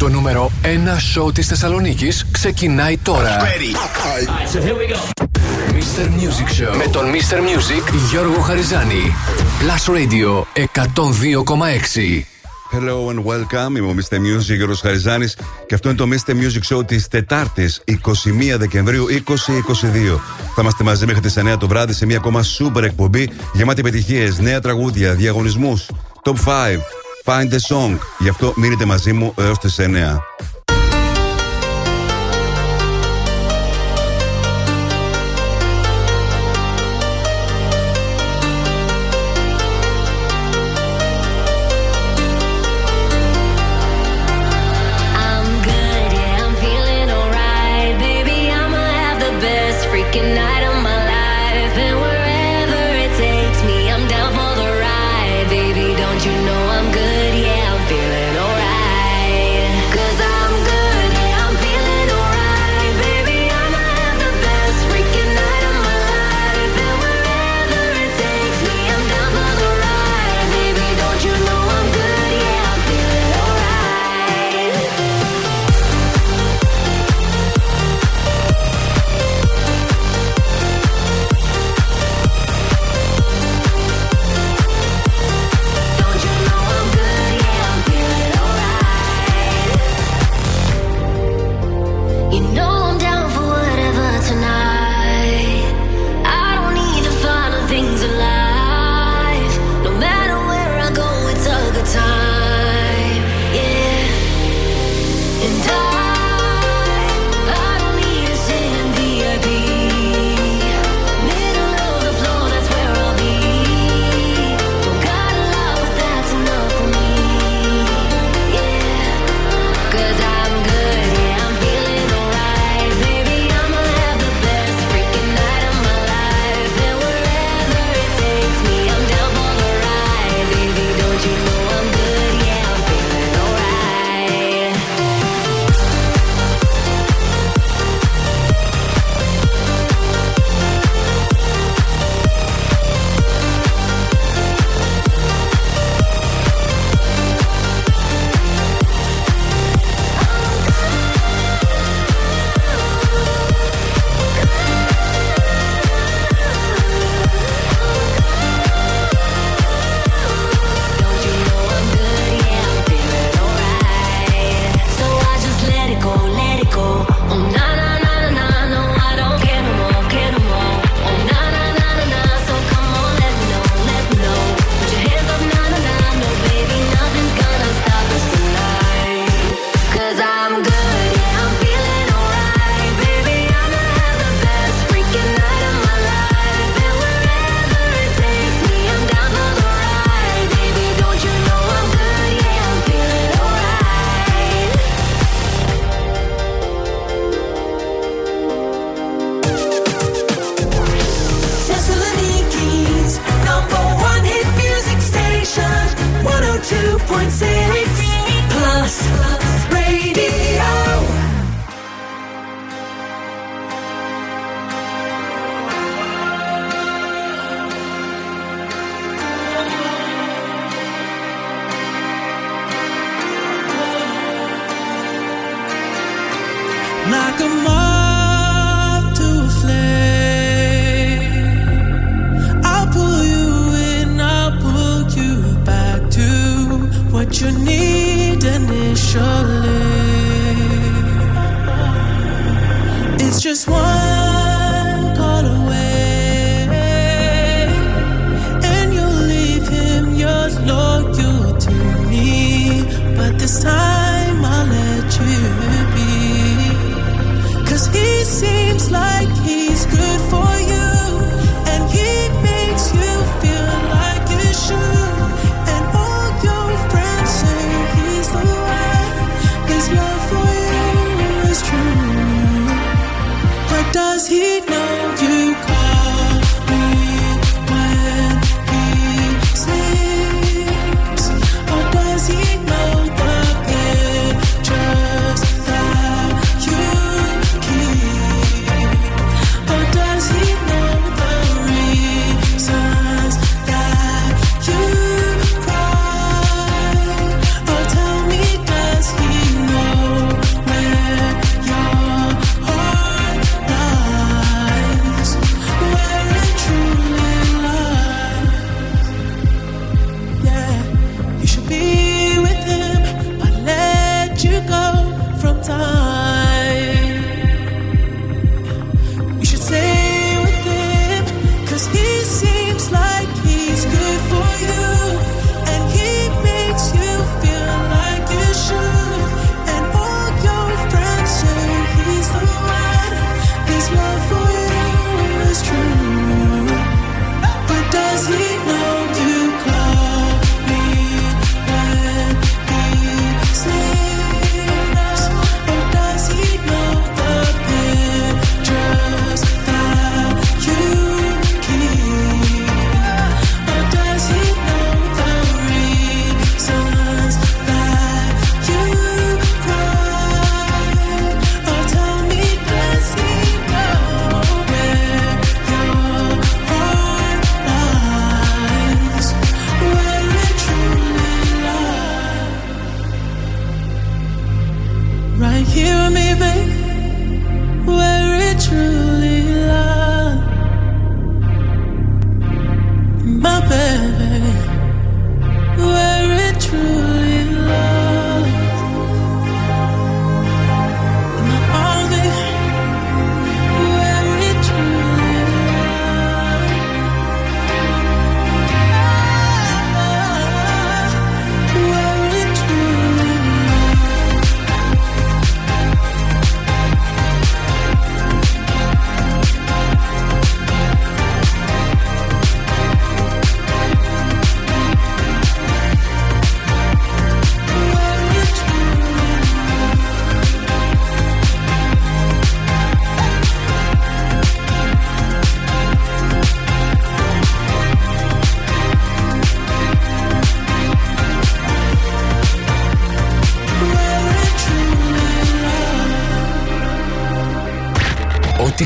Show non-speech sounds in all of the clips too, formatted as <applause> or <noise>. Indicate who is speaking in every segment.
Speaker 1: Το νούμερο 1 σοου της Θεσσαλονίκης ξεκινάει τώρα. Με τον Mr. Music Γιώργο Χαριζάνη. Plus Radio 102,6.
Speaker 2: Hello and welcome. Είμαι ο Mr. Music Γιώργος Χαριζάνης και αυτό είναι το Mr. Music Show της Τετάρτης 21 Δεκεμβρίου 2022. Θα είμαστε μαζί μέχρι τις 9 το βράδυ σε μια ακόμα super εκπομπή γεμάτη επιτυχίες, νέα τραγούδια, διαγωνισμούς, top 5 Find the Song. Γι' αυτό μείνετε μαζί μου έως τις 9.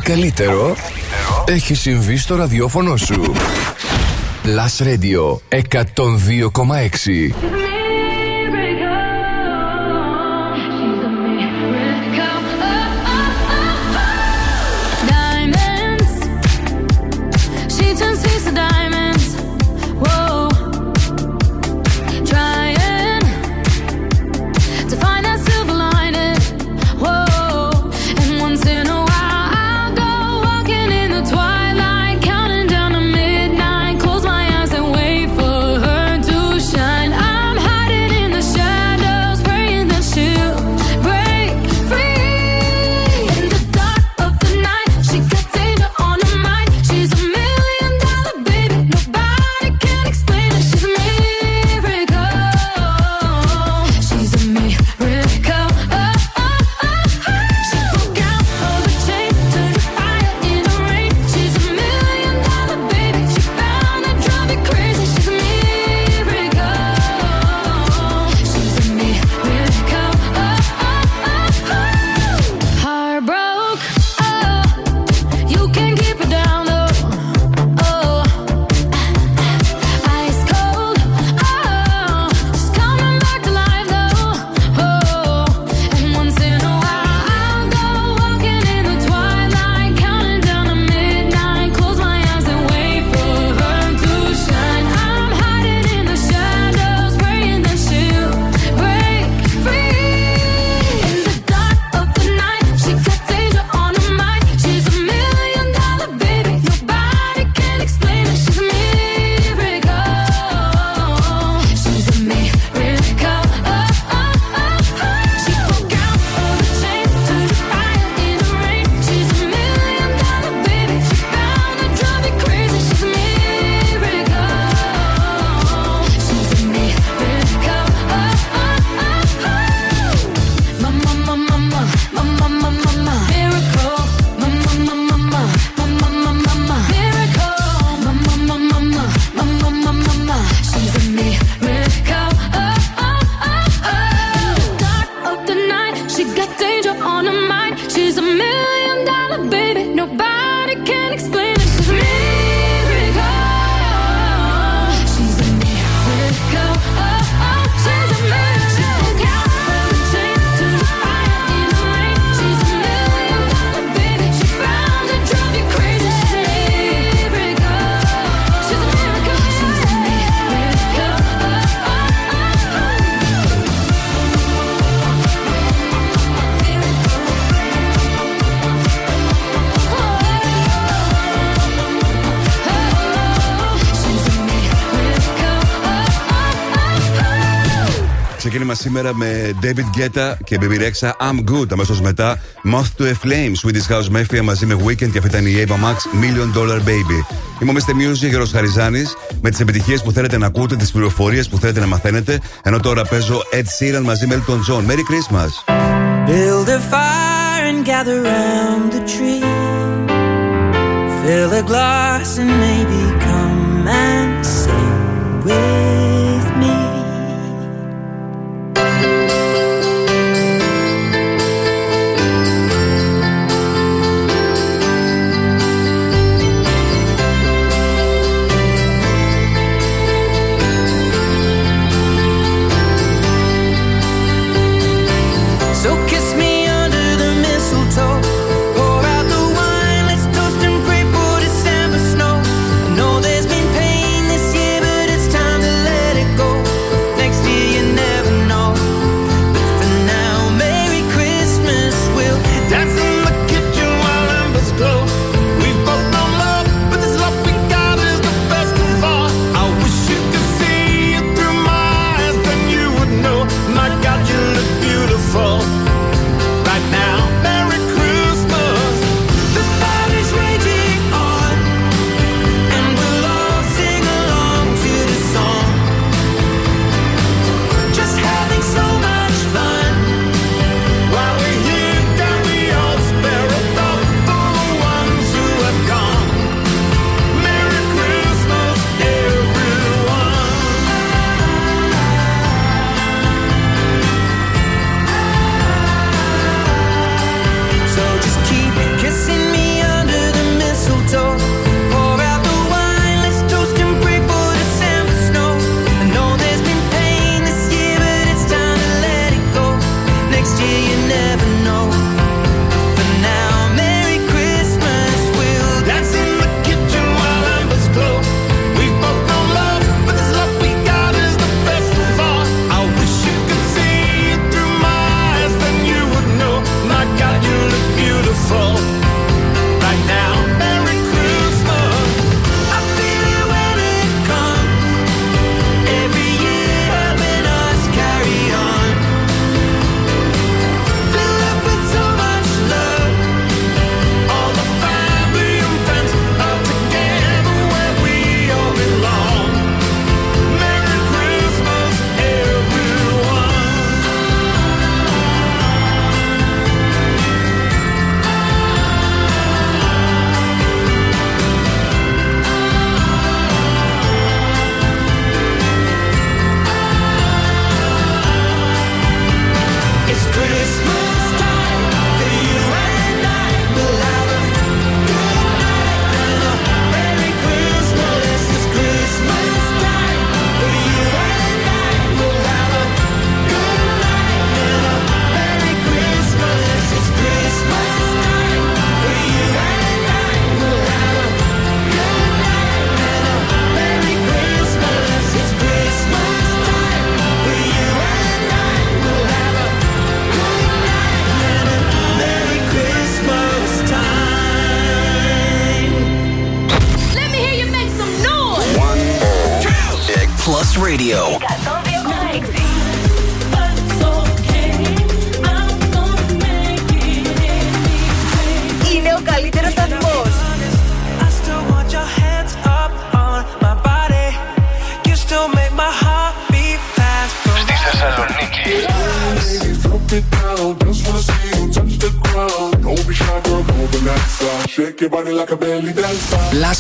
Speaker 3: καλύτερο έχει συμβεί στο ραδιόφωνο σου. Last Radio 102,6
Speaker 4: σήμερα με David Guetta και Baby Rexha I'm Good. Αμέσω μετά Moth to a Flame, Swedish House Mafia μαζί με Weekend και αυτή ήταν η Ava Max Million Dollar Baby. Είμαι ο Mr. Music Γερό Χαριζάνη με τι επιτυχίε που θέλετε να ακούτε, τι πληροφορίε που θέλετε να μαθαίνετε. Ενώ τώρα παίζω Ed Sheeran μαζί με Elton John. Merry Christmas.
Speaker 5: Build a fire and gather the tree. Fill a glass and maybe come and sing with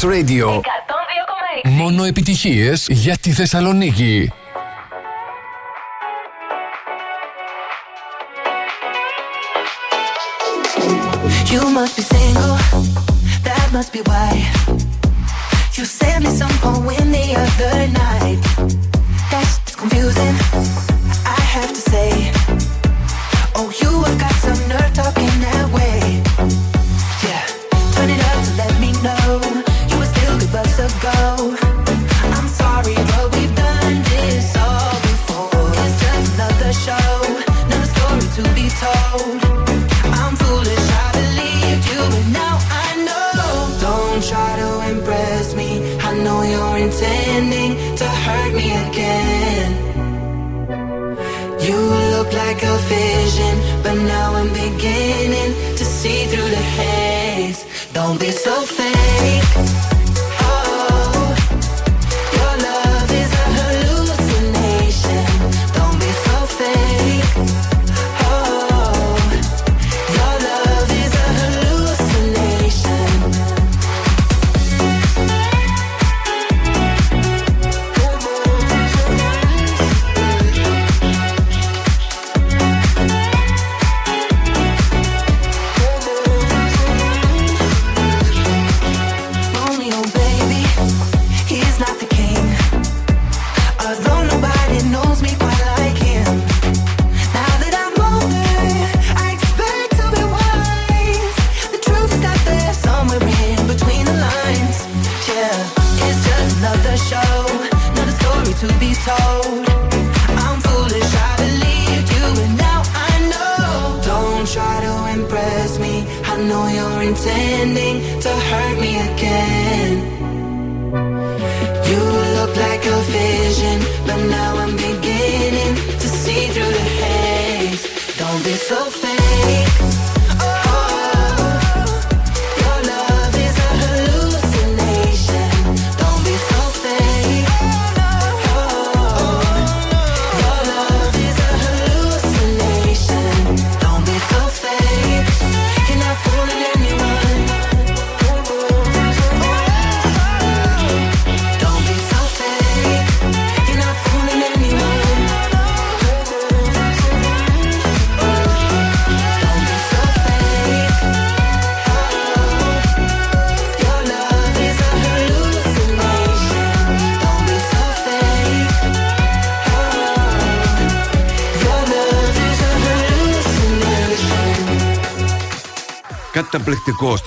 Speaker 3: Plus Radio.
Speaker 6: 102,6.
Speaker 3: Μόνο επιτυχίες για τη Θεσσαλονίκη.
Speaker 7: You must be single, that must be why. You sent me some poem the other night.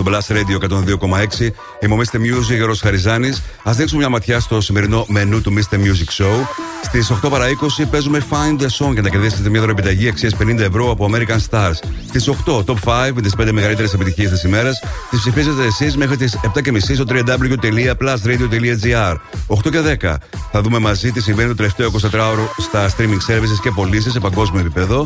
Speaker 4: Blast Radio 102,6. Είμαι ο Mr. Music, Γερό Χαριζάνης. Α δείξουμε μια ματιά στο σημερινό μενού του Mr. Music Show. Στις 8 παρα 20 παίζουμε Find the Song για να κερδίσετε μια δωρεπιταγή αξίας 50 ευρώ από American Stars. Στις 8 Top 5 με τις 5 μεγαλύτερες επιτυχίες της ημέρας. Τις ψηφίζετε εσείς μέχρι τις 7.30 στο www.plusradio.gr. 8 και 10 θα δούμε μαζί τι συμβαίνει το τελευταίο 24ωρο στα streaming services και πωλήσεις σε παγκόσμιο επίπεδο.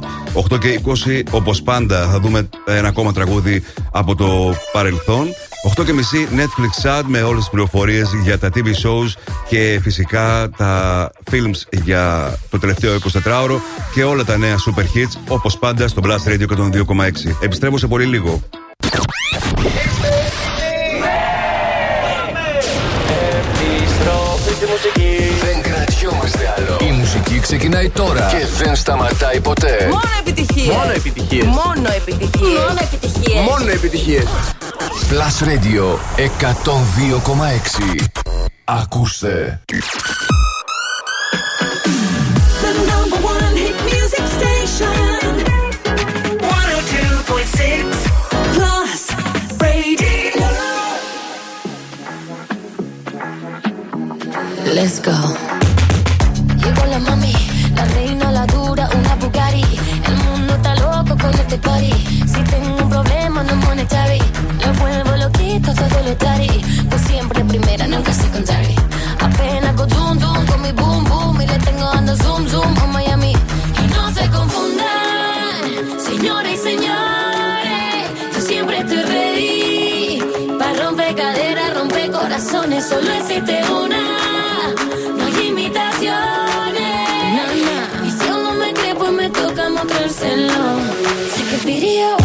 Speaker 4: 8 και 20 όπως πάντα θα δούμε ένα ακόμα τραγούδι από το παρελθόν. 8 και μισή Netflix Ad με όλες τις πληροφορίες για τα TV shows και φυσικά τα films για το τελευταίο 24ωρο και όλα τα νέα super hits όπως πάντα στο Blast Radio 102,6. Επιστρέφω σε πολύ λίγο.
Speaker 8: Επιστροφή στη μουσική.
Speaker 3: Δεν κρατιόμαστε άλλο. Η μουσική ξεκινάει τώρα και δεν σταματάει ποτέ.
Speaker 9: Μόνο επιτυχίες.
Speaker 10: Μόνο επιτυχίες.
Speaker 9: Μόνο επιτυχίες. Μόνο επιτυχίες.
Speaker 10: Μόνο επιτυχίες.
Speaker 3: Plus Radio 102,6. Ακούστε.
Speaker 7: The number one hit music station. 102.6 Plus Radio.
Speaker 6: Let's go. Llegó la mami, la reina, la dura, una Bugatti. El mundo está loco con este party. Si tengo gusta de los. Pues siempre primera, nunca secondary. Apenas con zoom, zoom, con mi boom, boom. Y le
Speaker 3: tengo dando zoom, zoom a Miami. Y no se confundan, señores y señores. Yo siempre estoy ready. Para romper caderas, romper corazones. Solo existe una. No hay imitaciones. Y si uno me cree, pues me toca mostrárselo. Sé que pidió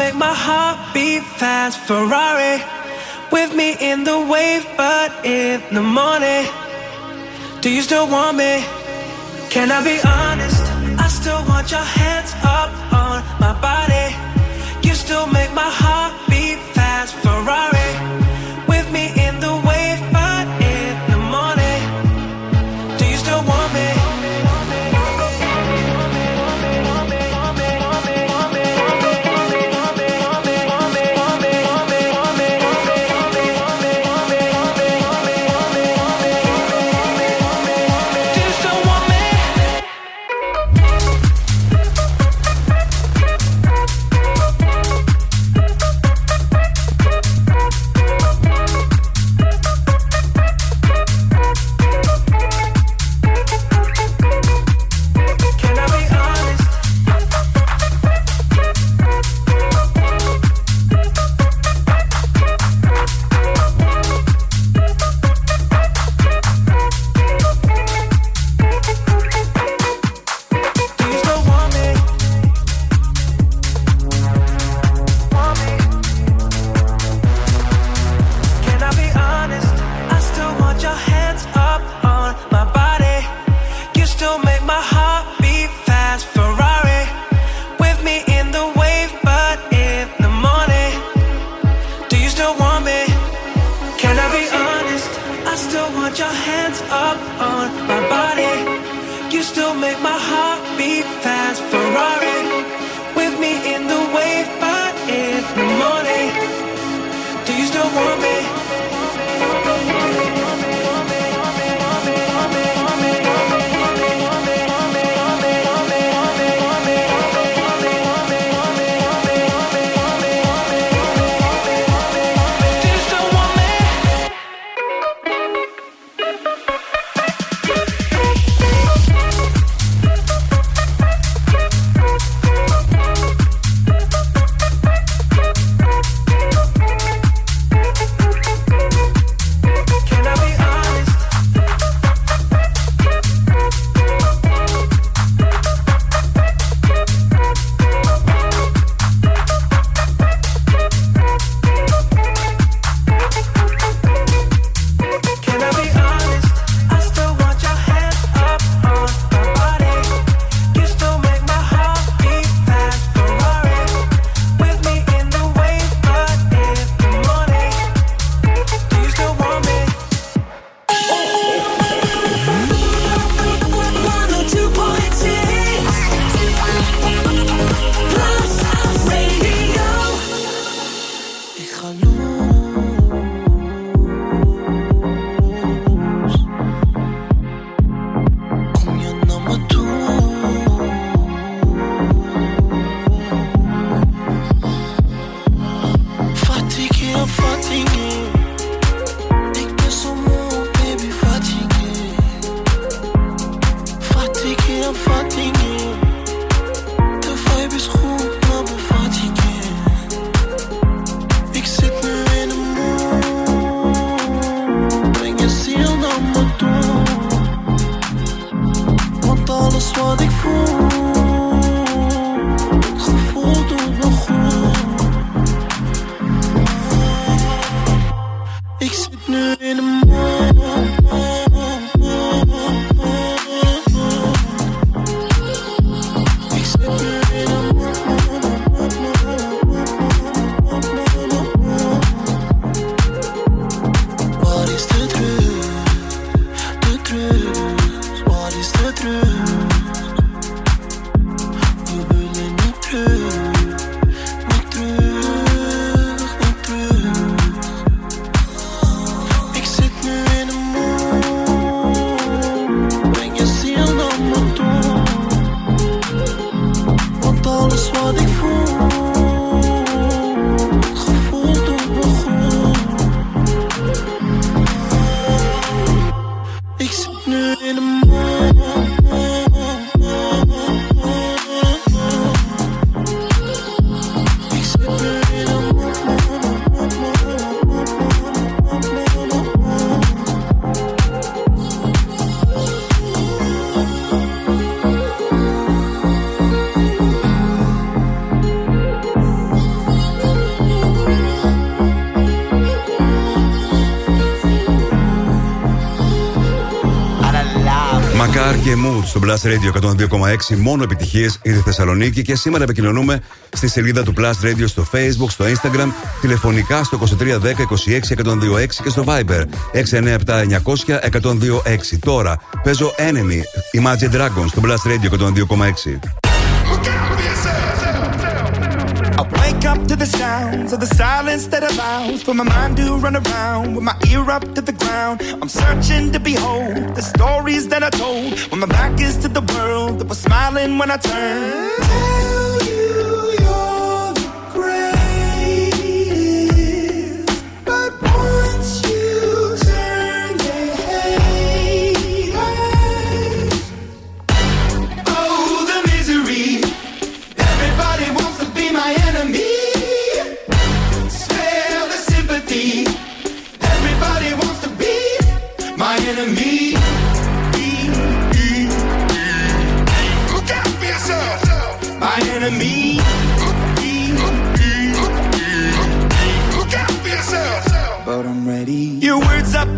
Speaker 3: make
Speaker 11: my heart beat fast. Ferrari with me in the wave, but in the morning, do you still want me? Can I be honest? I still want your
Speaker 4: στο Blast Radio 102,6. Μόνο επιτυχίε η Θεσσαλονίκη. Και σήμερα επικοινωνούμε στη σελίδα του Blast Radio στο Facebook, στο Instagram, τηλεφωνικά στο 2310 26 126 και στο Viber 697 900 126. Τώρα παίζω Enemy, Imagine Dragons στο Blast Radio 102,6.
Speaker 12: I wake up to the sounds of the silence that allows for my mind to run around with my ear up to the I'm searching to behold the stories that I told when my back is to the world that was smiling when I turned.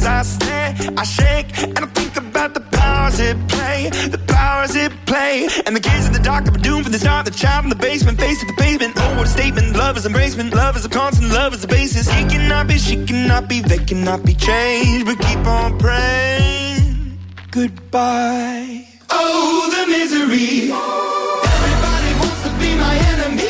Speaker 12: Place. I stare, I shake, and I think about the powers it play, the powers it play. And the kids in the dark are doomed from the start. The child in the basement, face the pavement. Oh, what a statement! Love is embracement. Love is a constant. Love is the basis. He cannot be, she cannot be, they cannot be changed. But keep on praying. Goodbye. Oh, the misery. Everybody wants to be my enemy.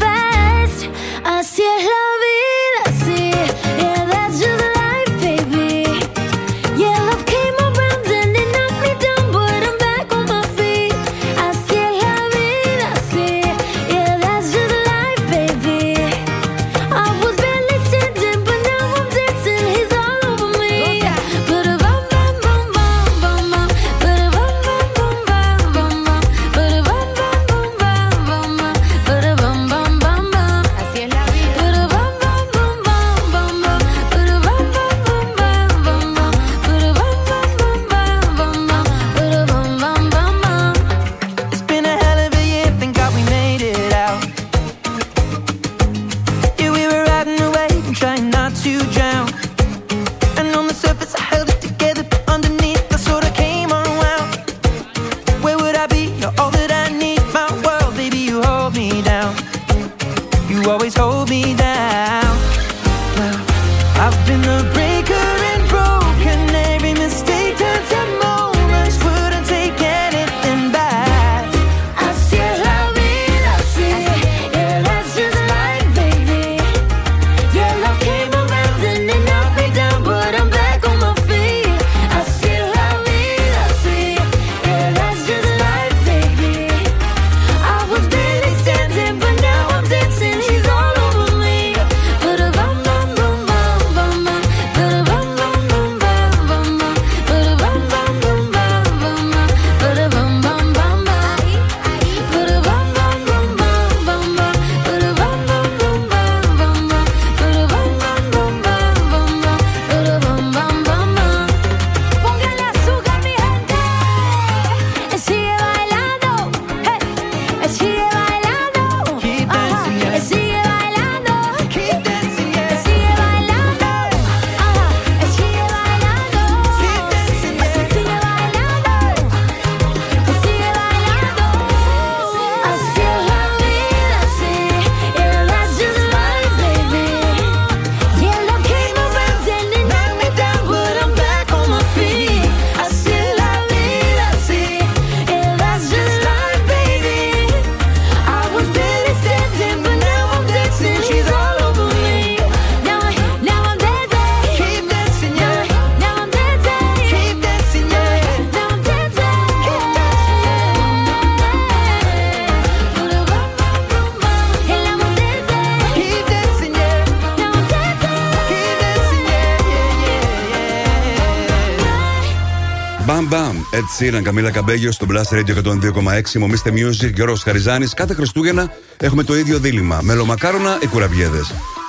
Speaker 4: Μπαμ. Έτσι ήταν Καμίλα Καμπέγιο στο Blast Radio 102,6. Μου Mr. Music, Γιώργος Χαριζάνης. Κάθε Χριστούγεννα έχουμε το ίδιο δίλημα. Μελομακάρονα ή κουραβιέδε.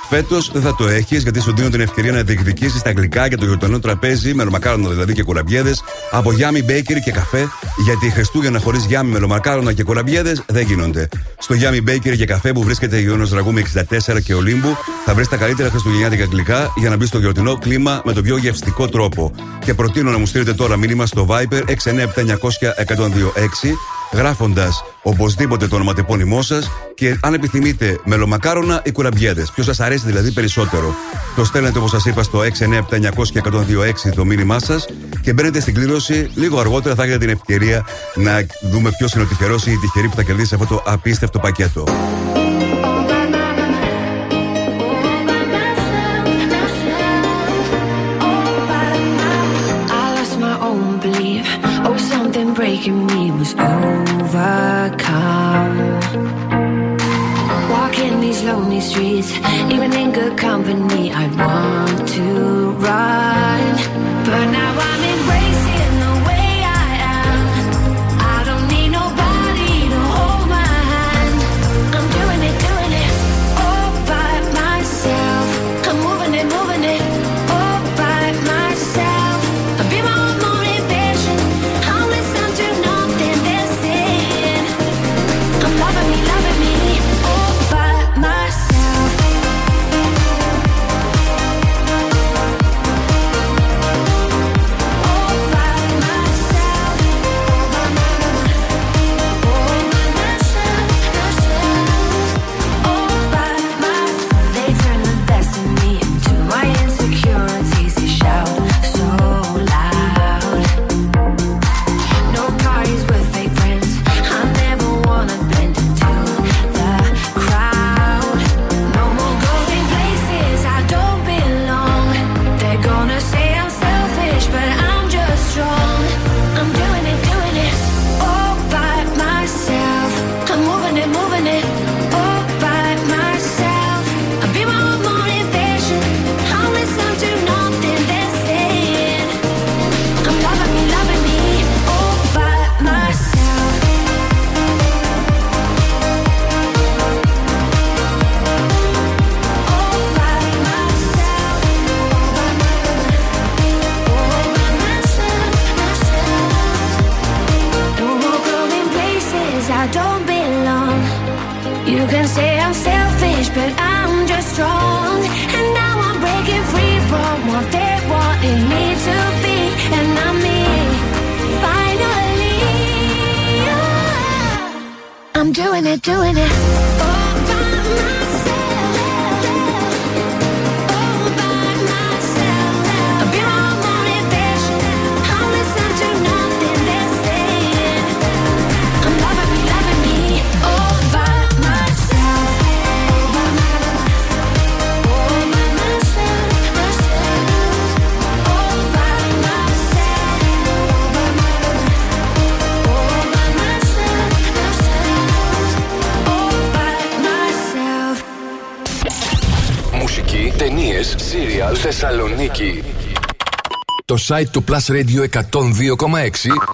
Speaker 4: Φέτος δεν θα το έχεις γιατί σου δίνω την ευκαιρία να διεκδικήσεις τα αγγλικά για το γιορτανό τραπέζι, μελομακάρονα δηλαδή και κουραμπιέδες, από Yummy Bakery και καφέ, γιατί Χριστούγεννα χωρίς Yummy, μελομακάρονα και κουραμπιέδες δεν γίνονται. Στο Yummy Bakery και καφέ που βρίσκεται γύρω Ραγούμη 64 και Ολύμπου, θα βρεις τα καλύτερα χριστουγεννιάτικα γλυκά για να μπεις στο γιορτινό κλίμα με τον πιο γευστικό τρόπο. Και προτείνω να μου στείλετε τώρα μήνυμα στο Viper 697 900 1026 γράφοντας οπωσδήποτε το ονοματεπώνυμό σας και αν επιθυμείτε μελομακάρονα ή κουραμπιέδε. Ποιος σας αρέσει δηλαδή περισσότερο. Το στέλνετε όπως σας είπα στο 697-900-1026 το μήνυμά σας και μπαίνετε στην κλήρωση. Λίγο αργότερα θα έχετε την ευκαιρία να δούμε ποιος είναι ο τυχερός ή η τυχερή που θα κερδίσει αυτό το απίστευτο πακέτο.
Speaker 1: site του Plus Radio 102,6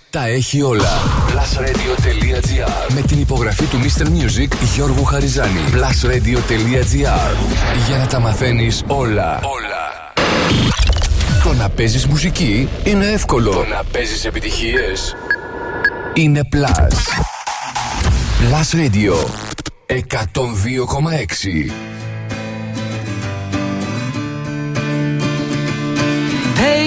Speaker 1: τα έχει όλα. plusradio.gr Με την υπογραφή του Mister Music Γιώργου Χαριζάνη. plusradio.gr Για να τα μαθαίνεις όλα. Όλα. Το να παίζεις μουσική είναι εύκολο. Το να παίζεις επιτυχίες είναι Plus. Plus Radio 102,6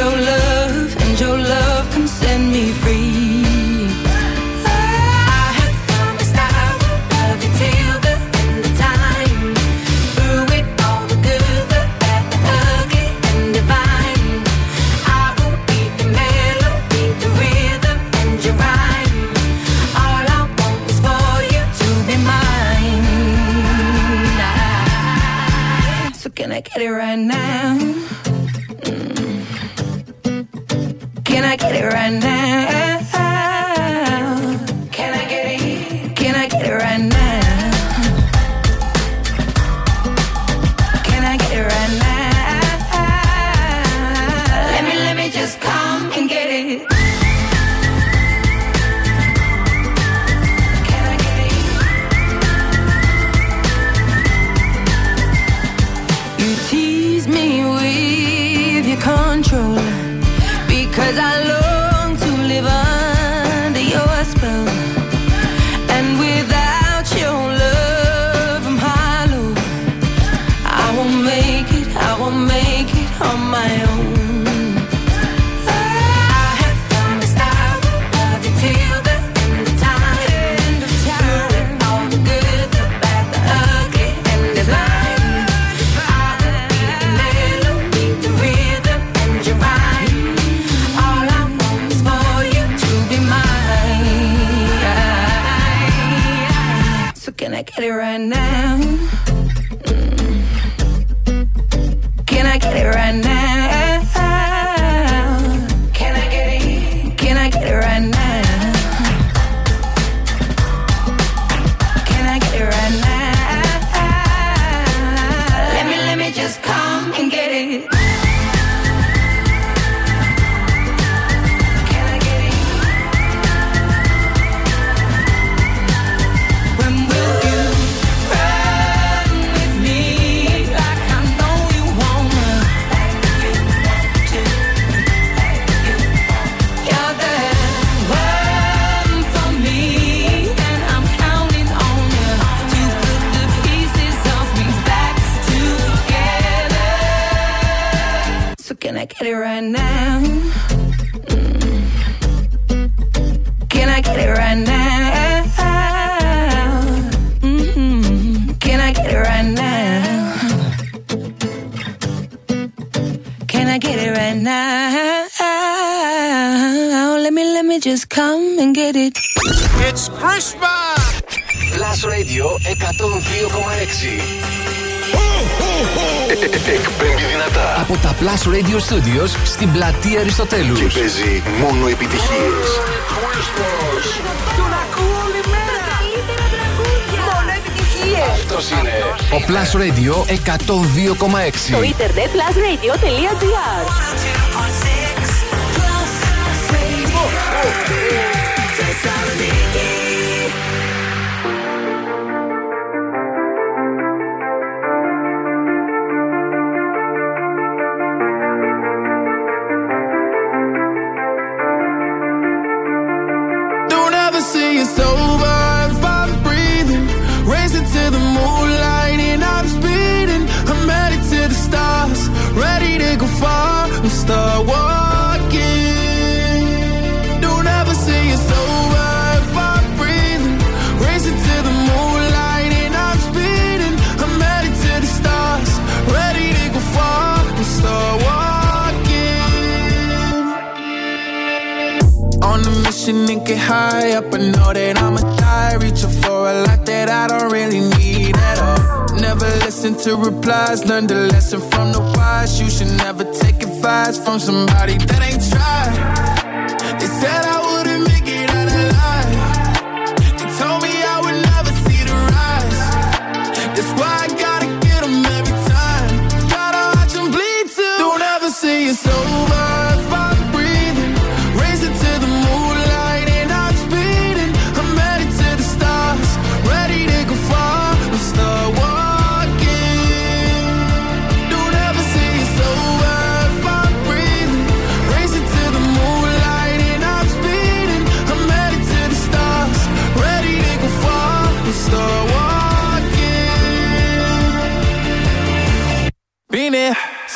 Speaker 2: your love.
Speaker 1: Plus Radio Studios στην πλατεία Αριστοτέλους.
Speaker 13: Και παίζει μόνο επιτυχίες.
Speaker 14: Τον ακούω όλη μέρα. Τα καλύτερα τραγούδια. Μόνο επιτυχίες.
Speaker 1: Αυτός είναι ο Plus Radio 102,6.
Speaker 14: Το ίντερνετ plusradio.gr
Speaker 15: start walking. Don't ever say it's over if I'm breathing. Racing to the moonlight and I'm speeding. I'm headed to the stars, ready to go far and start walking. On a mission and get high up. I know that I'ma die. Reaching for a lot that I don't really need at all. Never listen to replies. Learn the lesson from the wise. You should never take advice from somebody that ain't tried. They said I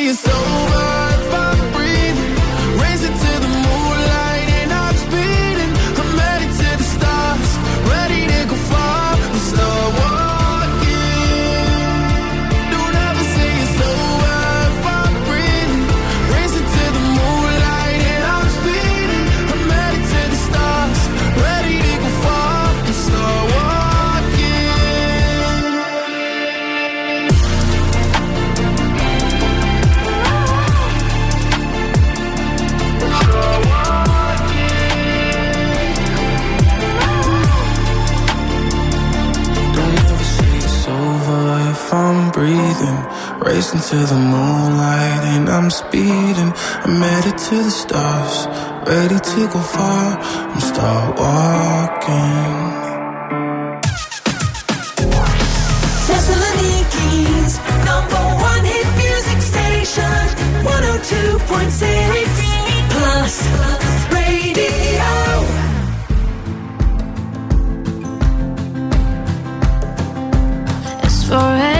Speaker 15: you sober Racing to the moonlight and I'm speeding. I'm headed to the stars, ready to go far. I'm start walking.
Speaker 16: Thessaloniki's number one hit music station, 102.6 plus radio.
Speaker 3: It's 4 a.m. I can't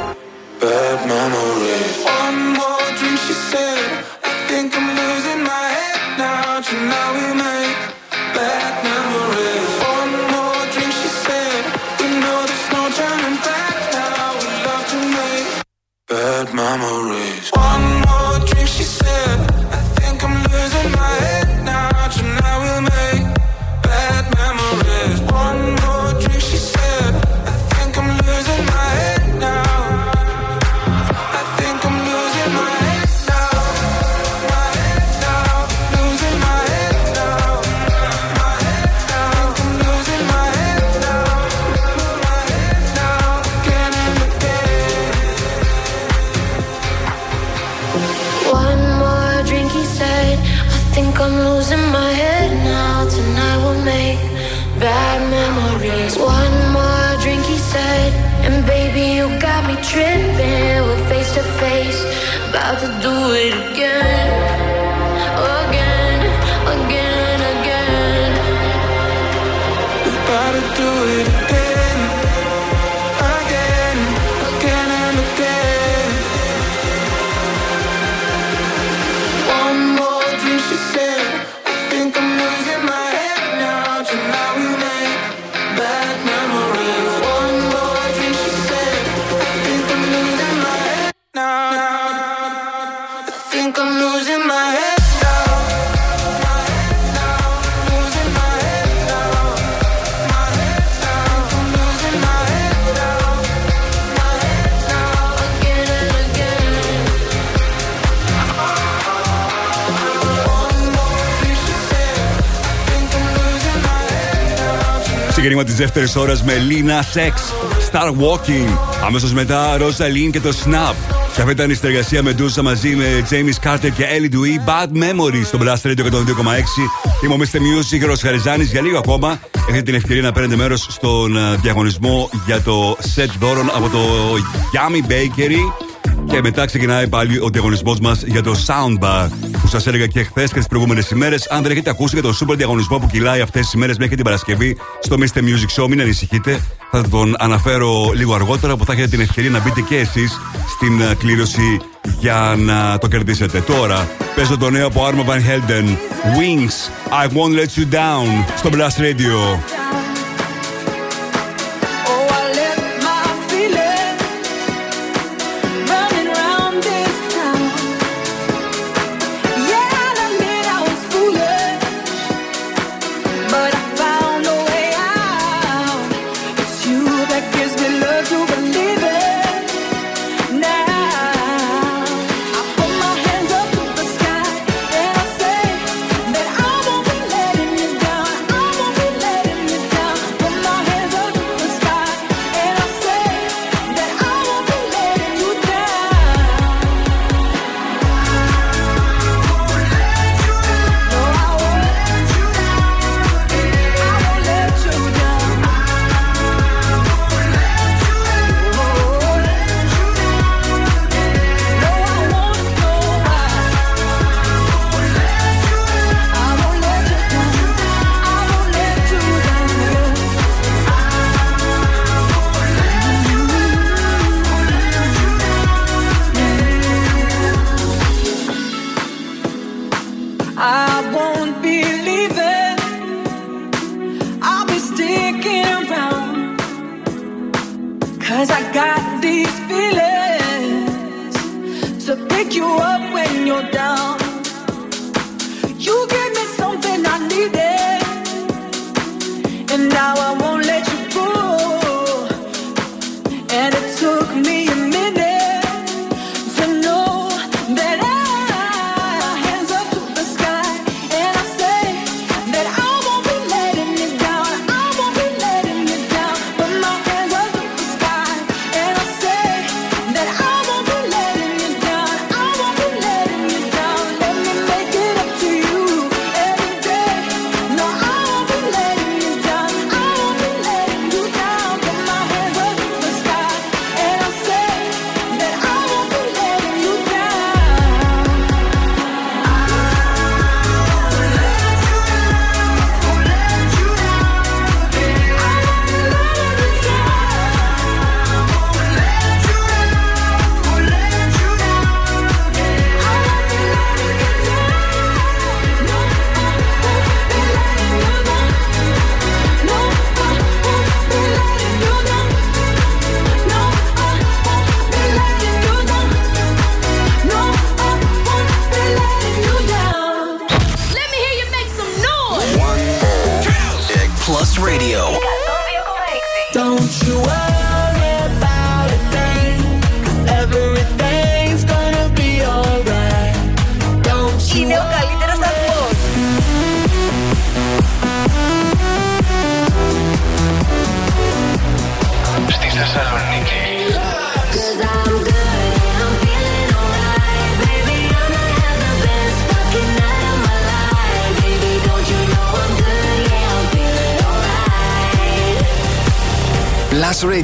Speaker 4: δεύτερης ώρας με Lina Sex, Star Walking. Αμέσως μετά Rosaline και το Snap. Και αυτή ήταν η συνεργασία με Ντούσα μαζί με James Carter και Ellie Dewey. Bad Memories στο Blast Radio 102,6. Είμαι ο Mr. Music, ο Χαριζάνης. Για λίγο ακόμα έχετε την ευκαιρία να παίρνετε μέρος στον ε, διαγωνισμό για το set δώρων από το Yummy Bakery. Και μετά ξεκινάει πάλι ο διαγωνισμός μας για το Soundbar που σας έλεγα και χθες και τις προηγούμενες ημέρες. Αν δεν έχετε ακούσει για τον super διαγωνισμό που κυλάει αυτές τις ημέρες μέχρι την Παρασκευή στο Mr. Music Show, μην ανησυχείτε. Θα τον αναφέρω λίγο αργότερα που θα έχετε την ευκαιρία να μπείτε και εσείς στην ε, κλήρωση για να το κερδίσετε. Τώρα παίζω το νέο από Arma Van Helden Wings I Won't Let You Down στο Blast Radio.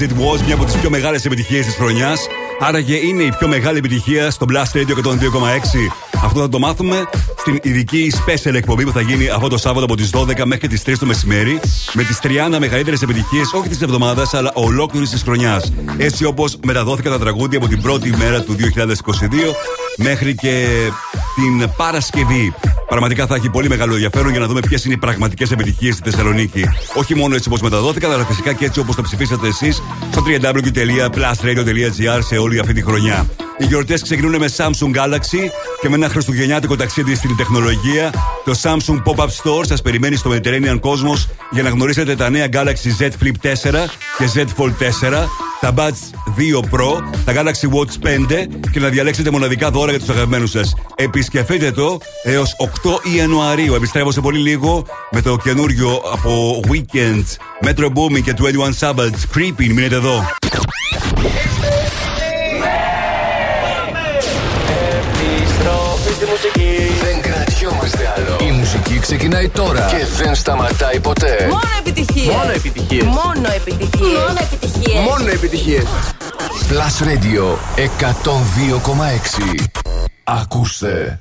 Speaker 17: It Was,
Speaker 4: μια από τις πιο μεγάλες επιτυχίες της χρονιάς. Άραγε είναι η πιο μεγάλη επιτυχία στο Blast Radio 102,6. Αυτό θα το μάθουμε στην ειδική special εκπομπή που θα γίνει αυτό το Σάββατο από τις 12 μέχρι τις 3 το μεσημέρι. Με τις 30 μεγαλύτερες επιτυχίες όχι της εβδομάδας αλλά ολόκληρης της χρονιάς. Έτσι όπως μεταδόθηκαν τα τραγούδια από την πρώτη μέρα του 2022 μέχρι και την Παρασκευή. Πραγματικά θα έχει πολύ μεγάλο ενδιαφέρον για να δούμε ποιες είναι οι πραγματικές επιτυχίες στη Θεσσαλονίκη. Όχι μόνο έτσι όπως μεταδόθηκαν, αλλά φυσικά και έτσι όπως το ψηφίσατε εσείς στο www.plusradio.gr σε όλη αυτή τη χρονιά. Οι γιορτές ξεκινούν με Samsung Galaxy και με ένα χριστουγεννιάτικο ταξίδι στην τεχνολογία. Το Samsung Pop-Up Store σας περιμένει στο Mediterranean Cosmos για να γνωρίσετε τα νέα Galaxy Z Flip 4 και Z Fold 4, τα Buds 2 Pro, τα Galaxy Watch 5 και να διαλέξετε μοναδικά δώρα για τους αγαπημένους σας. Επισκεφτείτε το έως 8 Ιανουαρίου. Επιστρέφω σε πολύ λίγο με το καινούριο από Weekend, Metro Booming και 21 Sabbaths. Creeping, μείνετε εδώ.
Speaker 1: Επιστροφή στη μουσική.
Speaker 11: Δεν κρατιόμαστε άλλο. Η μουσική ξεκινάει τώρα και δεν σταματάει ποτέ.
Speaker 9: Μόνο επιτυχίες.
Speaker 1: Μόνο επιτυχίες.
Speaker 9: Μόνο επιτυχίες. Μόνο επιτυχίες.
Speaker 1: Μόνο επιτυχίες.
Speaker 11: Plus Radio 102,6. Ακούστε.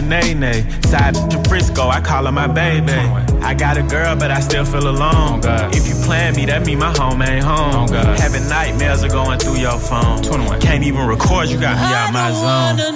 Speaker 10: Bags, got you Sinead. Side to Frisco, I call her my baby. I got a girl, but I still feel alone. If you plan me, that mean my home ain't home. Having nightmares are going through your phone. Can't even record, you got me out my zone.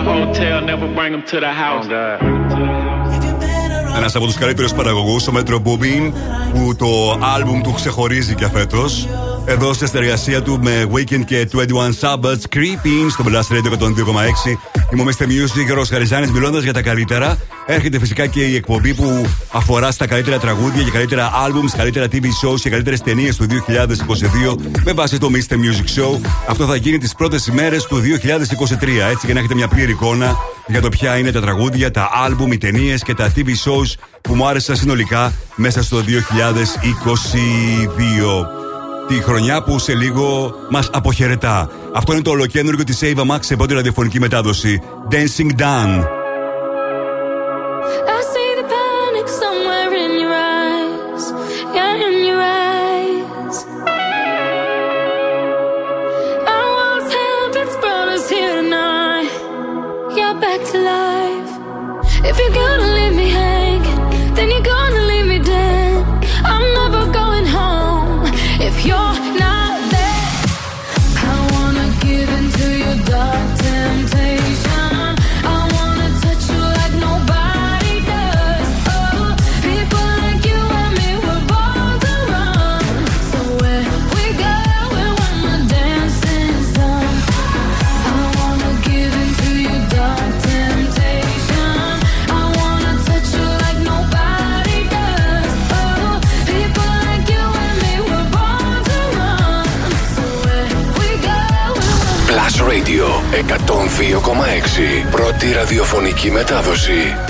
Speaker 10: Get a hotel, never bring them to the house.
Speaker 4: Ένας από τους καλύτερους παραγωγούς, ο Metro Boomin, που το άλμπουμ του ξεχωρίζει και φέτος. Εδώ σε συνεργασία του με Weekend και 21 Sabbaths, Creeping στο Blast Radio 102,6. Είμαι ο Mr. Music και ο Χαριζάνης, μιλώντας για τα καλύτερα. Έρχεται φυσικά και η εκπομπή που αφορά στα καλύτερα τραγούδια και καλύτερα albums, καλύτερα TV shows και καλύτερες ταινίες του 2022 με βάση το Mr. Music Show. Αυτό θα γίνει τις πρώτες ημέρες του 2023, έτσι για να έχετε μια πλήρη εικόνα για το ποια είναι τα τραγούδια, τα άλμπουμ, οι ταινίες και τα TV shows που μου άρεσαν συνολικά μέσα στο 2022. Τη χρονιά που σε λίγο μας αποχαιρετά. Αυτό είναι το ολοκένουργιο της Ava Max σε πρώτη ραδιοφωνική μετάδοση. Dancing Down.
Speaker 3: Πρώτη ραδιοφωνική μετάδοση.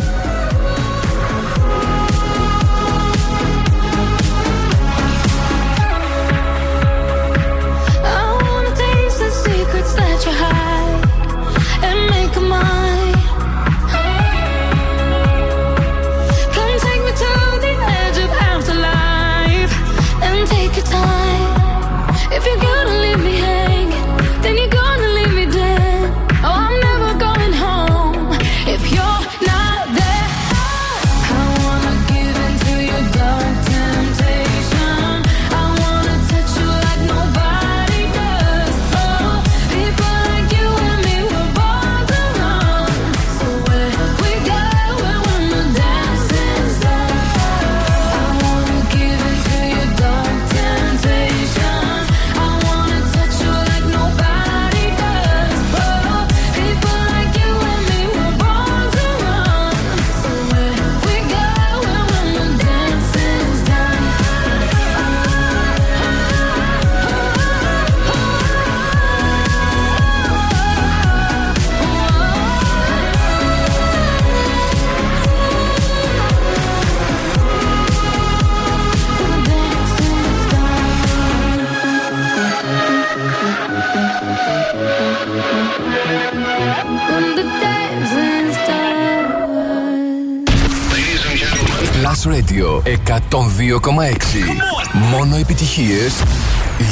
Speaker 3: επιτυχίες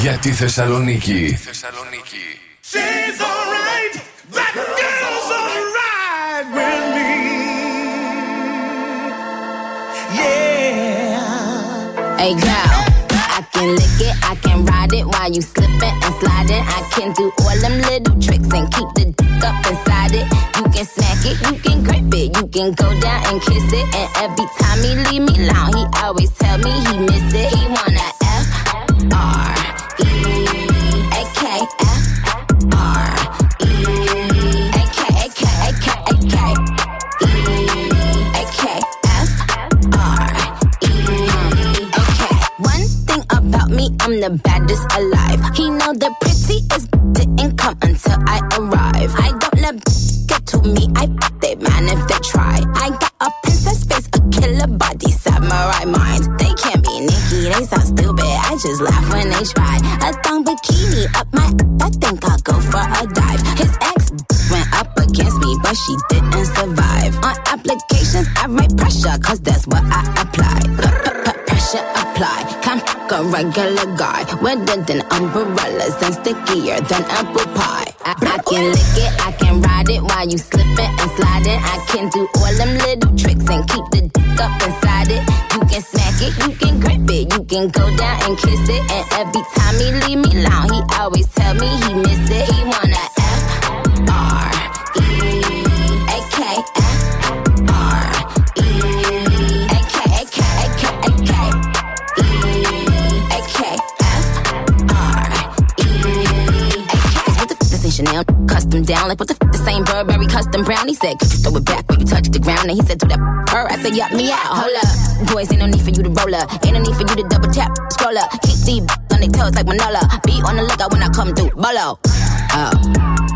Speaker 3: για τη Θεσσαλονίκη.
Speaker 12: She's alright. That girl's alright with me. Yeah.
Speaker 18: Hey girl, I can lick it, I can ride it while you slipping and sliding. I can do all them little tricks and keep the dick up inside it. You can smack it, you can grip it, you can go down and kiss it. And every time he leave me alone, he always tell me he miss it. He wanna fuck a regular guy. Wetter than umbrellas and stickier than apple pie. I, I can lick it, I can ride it while you slipping and sliding. I can do all them little tricks and keep the dick up inside it. You can smack it, you can grip it, you can go down and kiss it. And he said, do that her. I said, yup me out. Hold up, boys, ain't no need for you to roll up. Ain't no need for you to double tap, scroll up. Keep these on their toes like Manola. Be on the lookout when I come through. Bolo. Oh,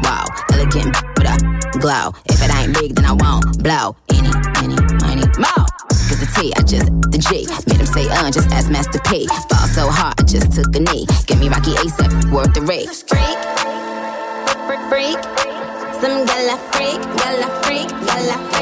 Speaker 18: wow, elegant, but I glow. If it ain't big, then I won't blow. Any, any, money, more. Cause the T, I just, the G. Made him say, uh, just ask Master P. Ball so hard, I just took a knee. Give me Rocky ASAP, worth the rate. Freak, freak, freak. Some gala freak, gala freak, gala freak,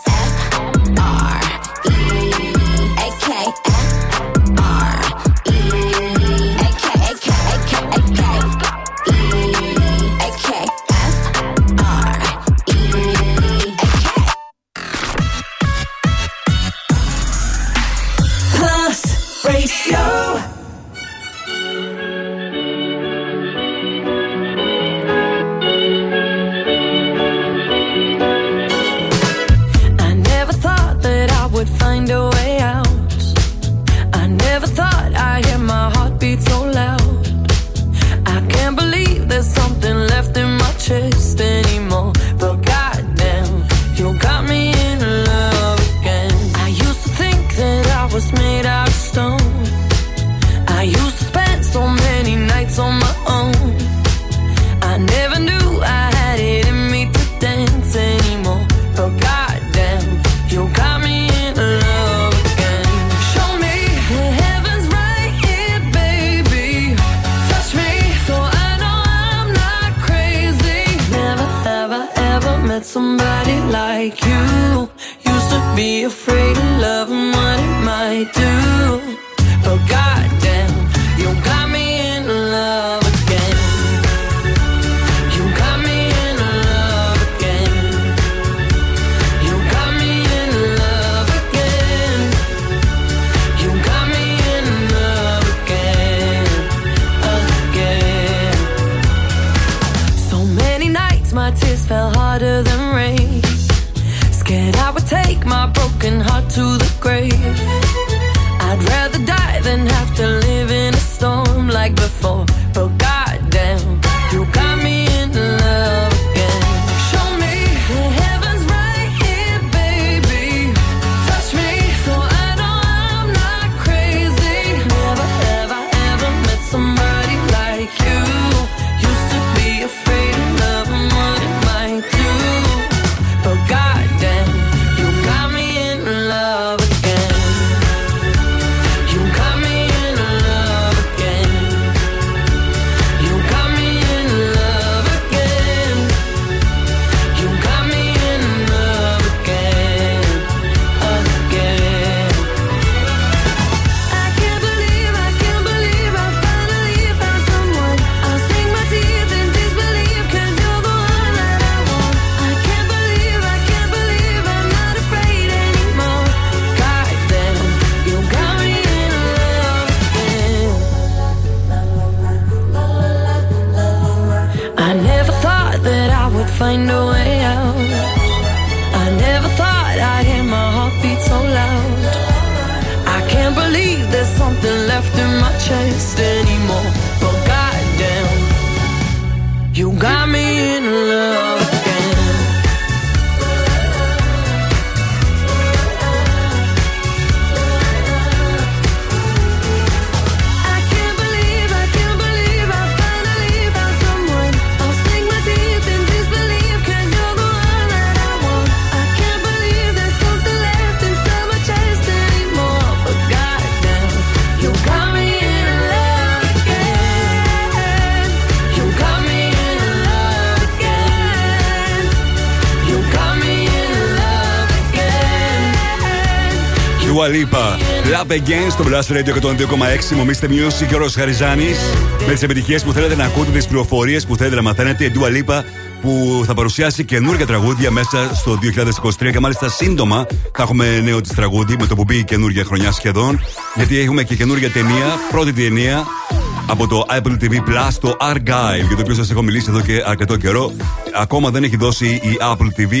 Speaker 2: was made out Again
Speaker 4: στο Blast Radio 102,6. Μομίστε Music και ο Ρος Χαριζάνης. Με τις επιτυχίες που θέλετε να ακούτε, τις πληροφορίες που θέλετε να μαθαίνετε. Η Dua Lipa που θα παρουσιάσει καινούργια τραγούδια μέσα στο 2023 και μάλιστα σύντομα θα έχουμε νέο της τραγούδι με το που μπει η καινούργια χρονιά σχεδόν. Γιατί έχουμε και καινούργια ταινία, πρώτη ταινία από το Apple TV Plus, το Argyle, για το οποίο σας έχω μιλήσει εδώ και αρκετό καιρό. Ακόμα δεν έχει δώσει η Apple TV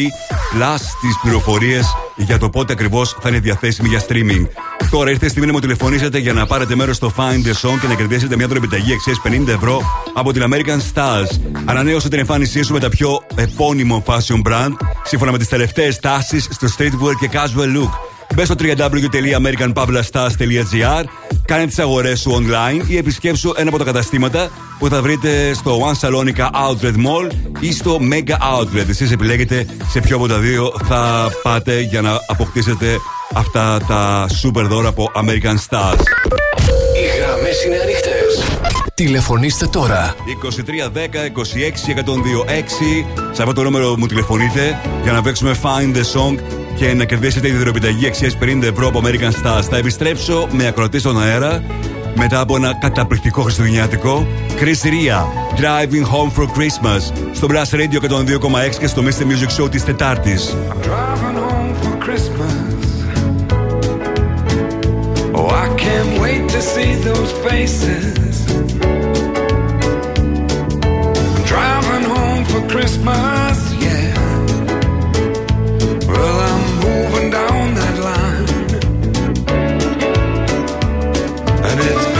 Speaker 4: Plus τις πληροφορίες για το πότε ακριβώς θα είναι διαθέσιμη για streaming. Τώρα ήρθε η στιγμή να μου τηλεφωνήσετε για να πάρετε μέρος στο Find the Song και να κερδίσετε μια δωρεπιταγή αξίας 50 ευρώ από την American Stars. Ανανέωσε την εμφάνισή σου με τα πιο επώνυμο fashion brand σύμφωνα με τις τελευταίες τάσεις στο streetwear και casual look. Μπες στο www.americanpavlastars.gr Κάνε τις αγορές σου online ή επισκέψου ένα από τα καταστήματα που θα βρείτε στο One Salonica Outlet Mall ή στο Mega Outlet. Εσείς επιλέγετε σε ποιο από τα δύο θα πάτε για να αποκτήσετε αυτά τα super δώρα από American Stars.
Speaker 1: Οι γραμμές είναι ανοιχτές. Τηλεφωνήστε τώρα.
Speaker 4: 2310 26 126 Σε αυτό το νούμερο μου τηλεφωνείτε για να παίξουμε Find the Song και να κερδίσετε τη δωροπιταγή αξίας 50 ευρώ από American Stars. Θα επιστρέψω με ακροτή στον αέρα μετά από ένα καταπληκτικό χριστουγεννιάτικο. Chris Ria, Driving Home for Christmas στο Blast Radio 102,6 και στο Mr. Music Show της Τετάρτης.
Speaker 13: driving home for Christmas. See those faces. Driving home for Christmas, yeah. Well, I'm moving down that line. And it's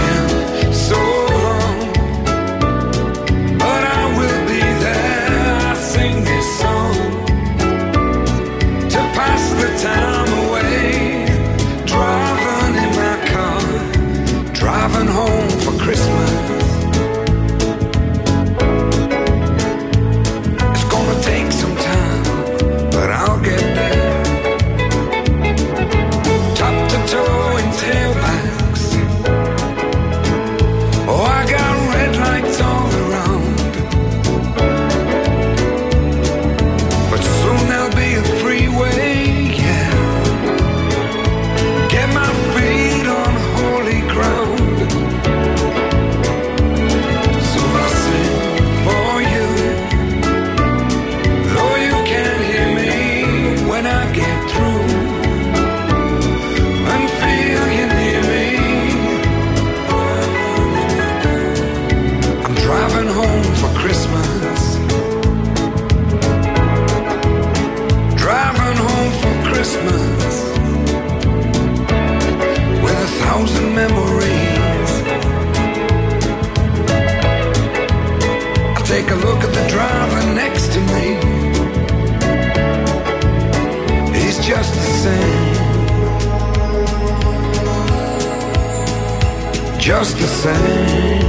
Speaker 13: Just the same.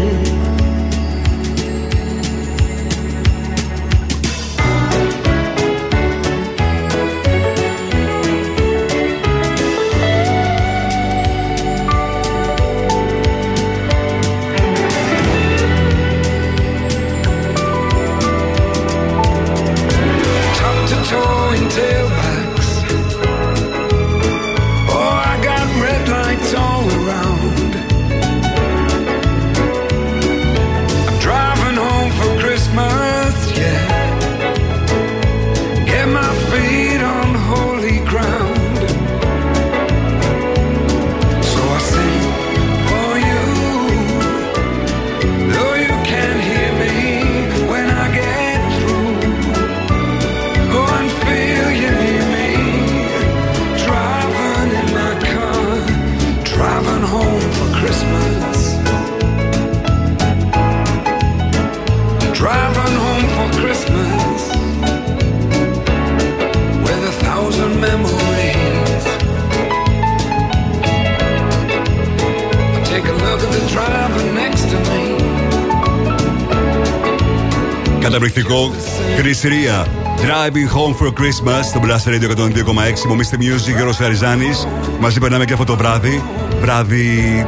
Speaker 4: Καταπληκτικό Chris Ria. Driving home for Christmas στο Blast Radio 102,6. Μομίστε Music, Γιώργος Χαριζάνης. Μαζί περνάμε και αυτό το βράδυ. Βράδυ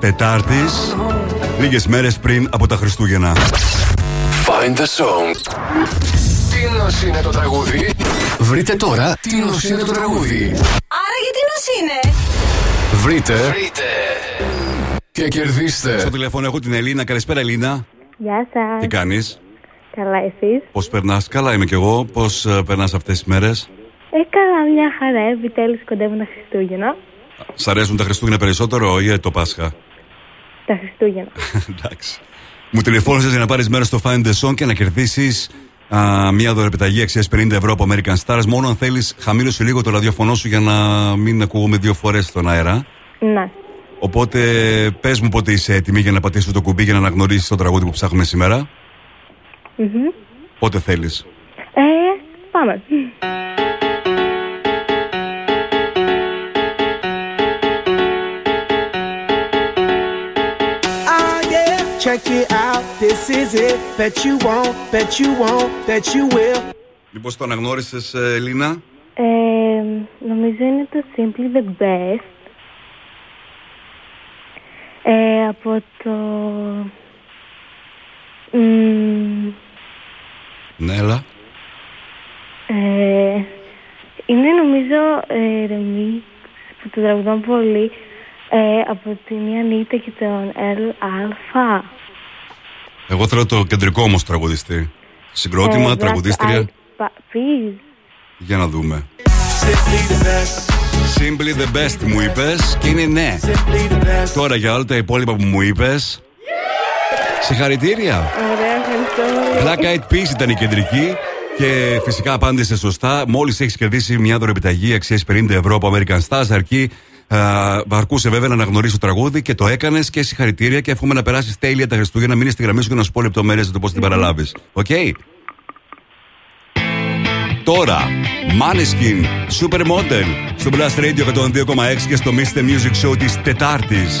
Speaker 4: Τετάρτης. Λίγες μέρες πριν από τα Χριστούγεννα.
Speaker 1: Find the song. Τι νος είναι το τραγούδι; Βρείτε τώρα τι νος είναι το τραγούδι.
Speaker 9: Άρα γιατί νος είναι;
Speaker 1: Βρείτε. Και κερδίστε.
Speaker 4: Στο τηλέφωνο έχω την Ελίνα. Καλησπέρα, Ελίνα.
Speaker 19: Γεια σας.
Speaker 4: Τι κάνεις;
Speaker 19: Καλά, εσείς;
Speaker 4: Πώς περνάς, Καλά είμαι κι εγώ. Πώς περνάς αυτές τις μέρες;
Speaker 19: Ε, καλά, μια χαρά. Επιτέλους κοντεύουν τα Χριστούγεννα.
Speaker 4: Σ' αρέσουν τα Χριστούγεννα περισσότερο ή το Πάσχα;
Speaker 19: Τα Χριστούγεννα. <laughs>
Speaker 4: Εντάξει. Μου τηλεφώνησες για να πάρεις μέρος στο Find the Song και να κερδίσεις μια δωρεπιταγή αξίας 50 ευρώ από American Stars. Μόνο αν θέλεις, χαμήλωσε λίγο το ραδιοφωνό σου για να μην ακούγουμε δύο φορές στον αέρα.
Speaker 19: Ναι.
Speaker 4: Οπότε πες μου πότε είσαι έτοιμη για να πατήσει το κουμπί για να αναγνωρίσεις το τραγούδι που ψάχνουμε σήμερα.
Speaker 19: Μμμ.
Speaker 4: Πότε θέλει.
Speaker 19: Ε, πάμε.
Speaker 14: Ah, yeah, check it out. This is it. Bet you won't, bet you won't, bet you will.
Speaker 4: Μήπω το αναγνώρισε, Λίνα.
Speaker 19: Ε, νομίζω είναι το Simply the Best. Ε, από το... Μ,
Speaker 4: Ναι, έλα.
Speaker 19: ε, είναι νομίζω ε, remix που το τραγουδούν πολύ ε, από την Ιαννίτα και τον Ελ Αλφα.
Speaker 4: Εγώ θέλω το κεντρικό όμως τραγουδιστή. Συγκρότημα,
Speaker 19: Ε,
Speaker 4: τραγουδίστρια.
Speaker 19: Black Eyed Pa- Peas.
Speaker 4: Για να δούμε. Simply the best μου είπες και είναι ναι. Τώρα για όλα τα υπόλοιπα που μου είπες. Συγχαρητήρια.
Speaker 19: Ωραία, ευχαριστώ πολύ.
Speaker 4: Black Eyed Peas ήταν η κεντρική και φυσικά απάντησε σωστά. Μόλις έχεις κερδίσει μια δωρεπιταγή αξίας 50 ευρώ από American Stars, αρκεί. α, αρκούσε βέβαια να αναγνωρίσει το τραγούδι και το έκανες και συγχαρητήρια και εύχομαι να περάσεις τέλεια τα Χριστούγεννα. Μείνε στη γραμμή σου και να σου πω λεπτομέρειες για το πώς την παραλάβεις. Οκ; Τώρα, Maneskin, Supermodel, στο Blast Radio 102,6 και στο Mr. Music Show της Τετάρτης.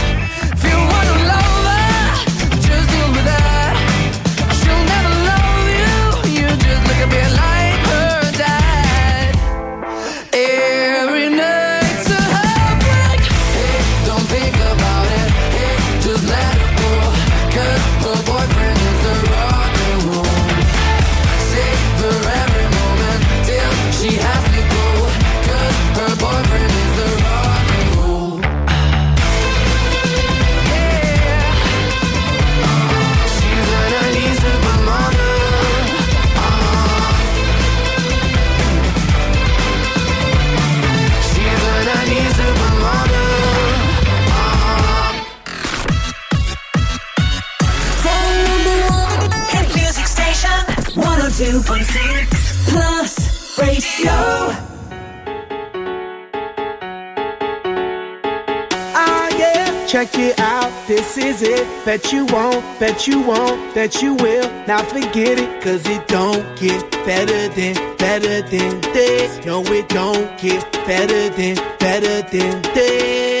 Speaker 20: 102.6 Plus Radio.
Speaker 14: Ah, check it out. This is it. Bet you won't, bet you won't, bet you will. Now forget it, cause it don't get better than, better than this. No, it don't get better than, better than. This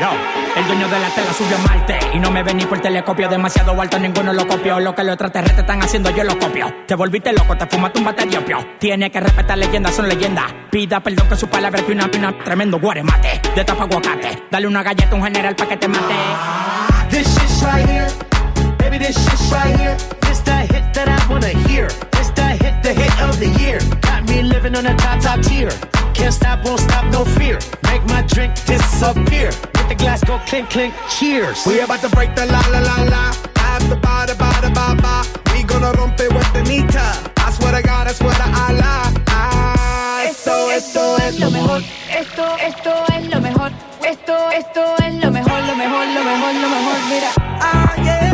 Speaker 21: Yo, El dueño de la tela subió a Marte. Y no me vení por telescopio. Demasiado alto, ninguno lo copió. Lo que los extraterrestres están haciendo, yo lo copio. Te volviste loco, te fumaste un bate de opio. Tiene que respetar leyendas, son leyendas. Pida perdón que su palabra que una pina. Tremendo guaremate. De tapa aguacate. Dale una galleta a un general pa' que te mate.
Speaker 22: This shit's right here. Baby, this shit's right here. This the hit that I wanna hear. This hit, the hit of the year. Got me living on a top, top tier. Can't stop, won't stop, no fear. Make my drink disappear. Hit the glass, go clink, clink, cheers.
Speaker 14: We about to break the la la la la. Have the ba da ba da ba ba. We gonna rompe with the nita. I swear to God, I swear to Allah. Ah, esto, esto es lo mejor.
Speaker 23: Esto, esto es lo mejor. Esto, esto es lo mejor, lo mejor, lo mejor, lo mejor. Mira.
Speaker 14: Ah, yeah.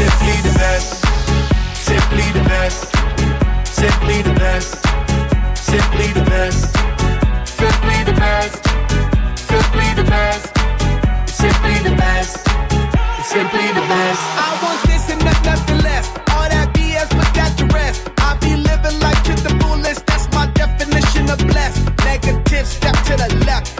Speaker 14: Simply the best. Simply the best. Simply the best. Simply the best. Simply the best. Simply the best. Simply the best. Simply the best. I want this and nothing less. All that BS, put that to rest. I be living life to the fullest. That's my definition of blessed. Negative, step to the left.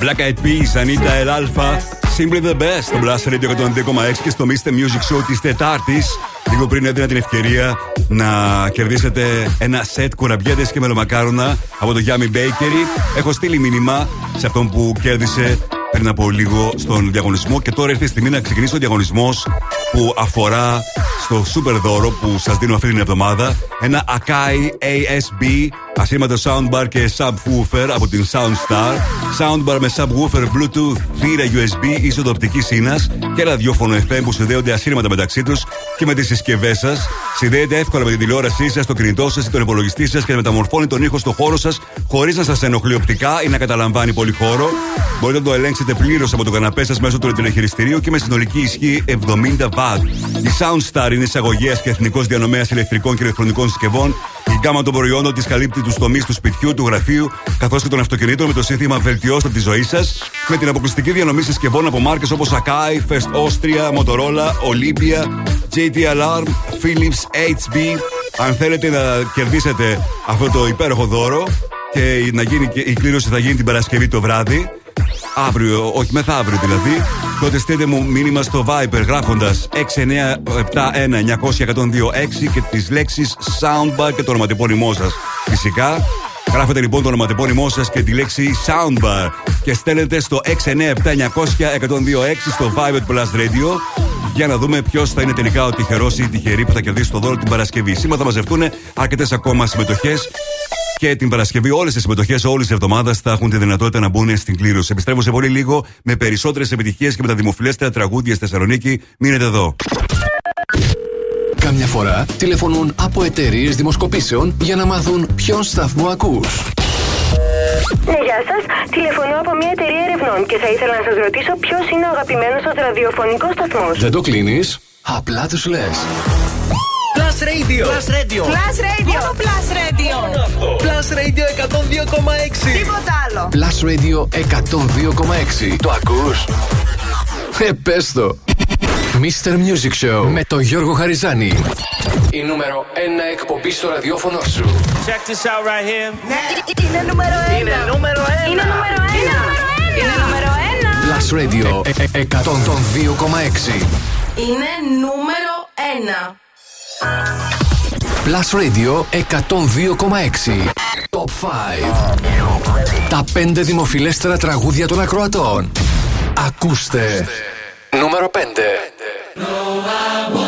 Speaker 4: Black Eyed Peas, Anita El Alpha, Simply the best στο Blast Radio 102,6 και στο Mr. Music Show της Τετάρτης. Λίγο πριν έδινα την ευκαιρία να κερδίσετε ένα σετ κουραμπιέτες και μελομακάρονα από το Yummy Bakery. Έχω στείλει μήνυμα σε αυτόν που κέρδισε πριν από λίγο στον διαγωνισμό και τώρα ήρθε η στιγμή να ξεκινήσει ο διαγωνισμός που αφορά στο super δώρο που σας δίνω αυτή την εβδομάδα. Ένα Akai ASB ασύρματο soundbar και subwoofer από την Soundstar. Soundbar με subwoofer Bluetooth, θύρα USB, είσοδο οπτική σύνας και ραδιόφωνο FM που συνδέονται ασύρματα μεταξύ τους και με τις συσκευές σας. Συνδέεται εύκολα με την τηλεόρασή σας, το κινητό σας ή τον υπολογιστή σας και μεταμορφώνει τον ήχο στο χώρο σας χωρίς να σας ενοχλεί οπτικά ή να καταλαμβάνει πολύ χώρο. Μπορείτε να το ελέγξετε πλήρως από το καναπέ σας μέσω του τηλεχειριστηρίου και με συνολική ισχύ 70 W. Η Soundstar είναι εισαγωγέας και εθνικός διανομέας ηλεκτρικών και ηλεκτρονικών συσκευών. Η γκάμα των προϊόντων της καλύπτει τους τομείς του σπιτιού, του γραφείου καθώς και των αυτοκινήτων με το σύνθημα Βελτιώστε τη ζωή σας. Με την αποκλειστική διανομή συσκευών από μάρκες όπως Akai, First Austria, Motorola, Olympia, JT Alarm, Philips, HB. Αν θέλετε να κερδίσετε αυτό το υπέροχο δώρο και να γίνει και η κλήρωση θα γίνει την Παρασκευή το βράδυ. Αύριο, όχι μεθαύριο δηλαδή. Τότε στείλτε μου μήνυμα στο Viber γράφοντας 6971 900 και τις λέξεις Soundbar και το ονοματεπώνυμό σας. Φυσικά, γράφετε λοιπόν το ονοματεπώνυμό σας και τη λέξη Soundbar και στέλνετε στο 697 900 στο Viber Plus Radio για να δούμε ποιος θα είναι τελικά ο τυχερός ή η τυχερή που θα κερδίσει το δώρο την Παρασκευή. Σήμερα θα μαζευτούν αρκετές ακόμα συμμετοχές και την Παρασκευή όλες τι συμμετοχές όλης της εβδομάδας θα έχουν τη δυνατότητα να μπουν στην κλήρωση. Επιστρέφω σε πολύ λίγο με περισσότερες επιτυχίες και με τα δημοφιλέστερα τραγούδια στη Θεσσαλονίκη. Μείνετε εδώ.
Speaker 3: Καμιά φορά τηλεφωνούν από εταιρείες δημοσκοπήσεων για να μάθουν ποιον σταθμό ακούς.
Speaker 24: Ναι, γεια σας. Τηλεφωνώ από μια εταιρεία ερευνών και θα ήθελα να σας ρωτήσω ποιος είναι ο αγαπημένος σας ραδιοφωνικός σταθμός.
Speaker 3: Δεν το κλείνεις, απλά τους λες.
Speaker 23: Plus
Speaker 10: Plus Radio.
Speaker 9: Plus Radio.
Speaker 10: Plus Radio.
Speaker 9: Μόνο Plus Radio.
Speaker 10: Μόνο αυτό. Plus Radio 102,6.
Speaker 9: Τίποτα άλλο.
Speaker 1: Plus Radio 102,6. Το ακούς; Ε, πες το. Mr. Music Show με τον Γιώργο Χαριζάνη. Η νούμερο 1 εκπομπή στο ραδιόφωνο σου.
Speaker 25: Check this out right here.
Speaker 9: Είναι νούμερο ένα.
Speaker 10: Είναι νούμερο ένα.
Speaker 9: Είναι νούμερο ένα. Είναι νούμερο ένα.
Speaker 1: Plus Radio ε, ε, 102,6.
Speaker 9: Είναι νούμερο ένα.
Speaker 1: Plus Radio 102,6. Top 5. Τα 5 δημοφιλέστερα τραγούδια των ακροατών. Ακούστε.
Speaker 26: Numero 20.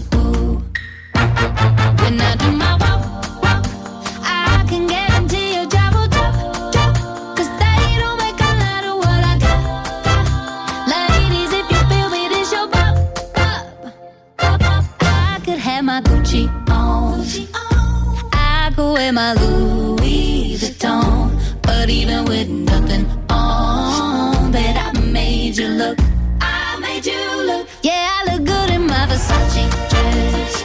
Speaker 26: even with nothing on, but I made you look. I made you look. Yeah, I look good in my Versace dress,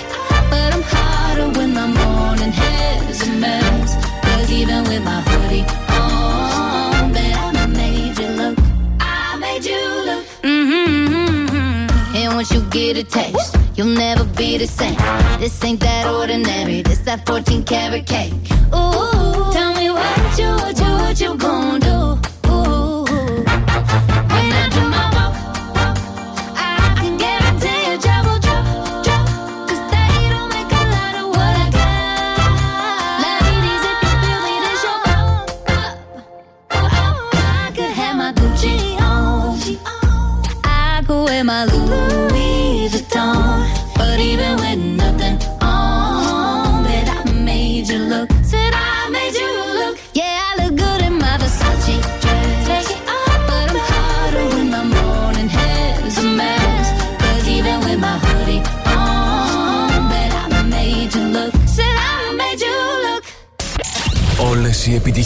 Speaker 26: but I'm hotter when my morning
Speaker 27: hair's a mess. Cause even with my hoodie on, but I made you look. I made you look. Mm-hmm. hmm. And once you get a taste. You'll never be the same. This ain't that ordinary. This that 14 karat
Speaker 26: cake. Ooh.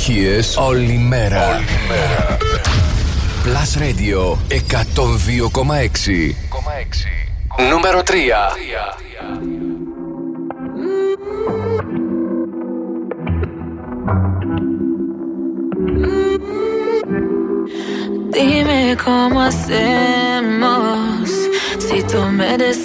Speaker 26: επιτυχίε όλη μέρα. Όλη μέρα. Plus Radio 102,6. Νούμερο 3.
Speaker 2: Dime cómo hacer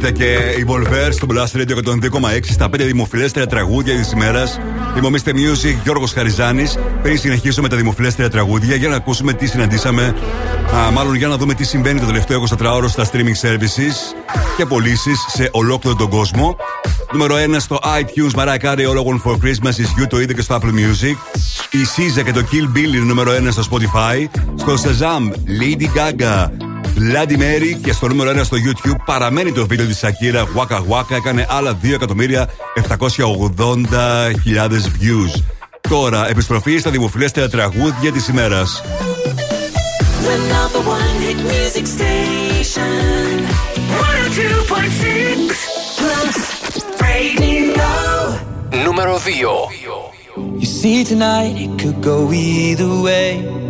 Speaker 4: Είτε και η Βολβέρ στο Blast Radio 102,6 στα 5 δημοφιλέστερα τραγούδια της ημέρας. Δημομίστε Music, Γιώργος Χαριζάνης. Πριν συνεχίσουμε τα δημοφιλέστερα τραγούδια, για να ακούσουμε τι συναντήσαμε. Α, μάλλον για να δούμε τι συμβαίνει το τελευταίο 24ωρο στα streaming services και πωλήσεις σε ολόκληρο τον κόσμο. Νούμερο 1 στο iTunes, Mariah Carey, All I Want for Christmas is You, το είδε και στο Apple Music. Η Σίζα και το Kill Bill είναι νούμερο 1 στο Spotify. Στο Shazam, Lady Gaga, Bloody Mary και στο νούμερο 1 στο YouTube παραμένει το βίντεο της Σακύρα Waka Waka. Έκανε άλλα 2.780.000 views. Τώρα επιστροφή στα δημοφιλέστερα τραγούδια της ημέρας.
Speaker 26: Νούμερο 2
Speaker 5: You see tonight it could go either way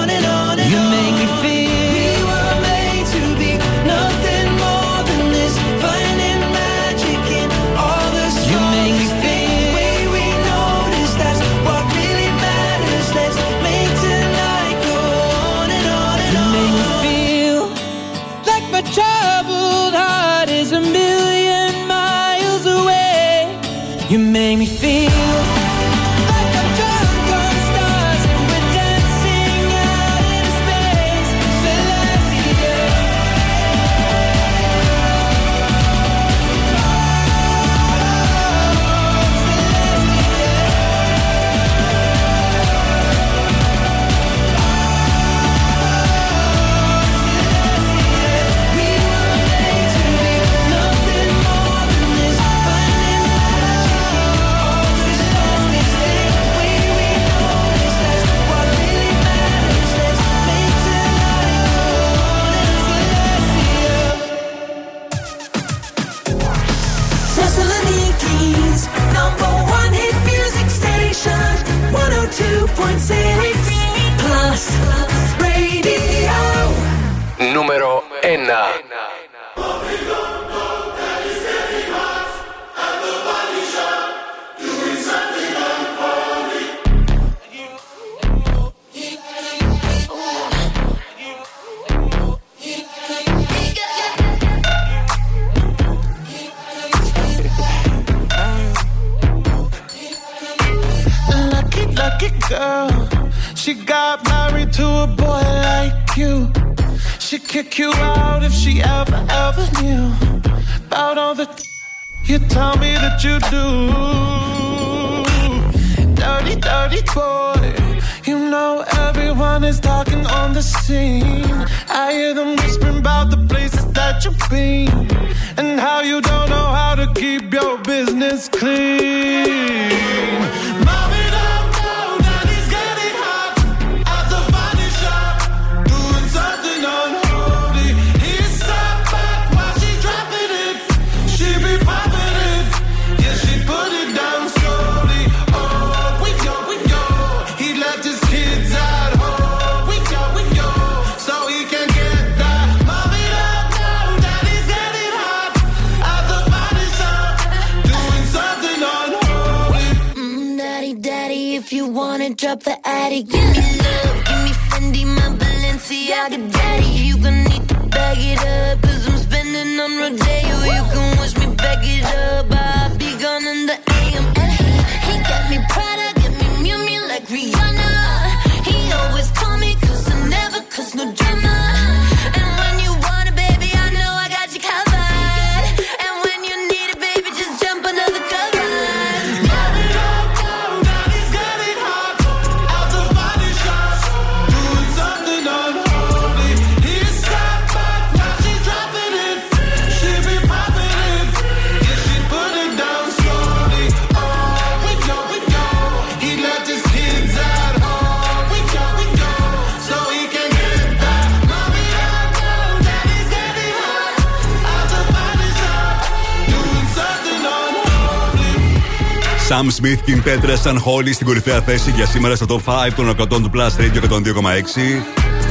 Speaker 4: Η Πέτρα Σαν Χόλι στην κορυφαία θέση για σήμερα στο top 5 των 100 του Plus Radio 102,6.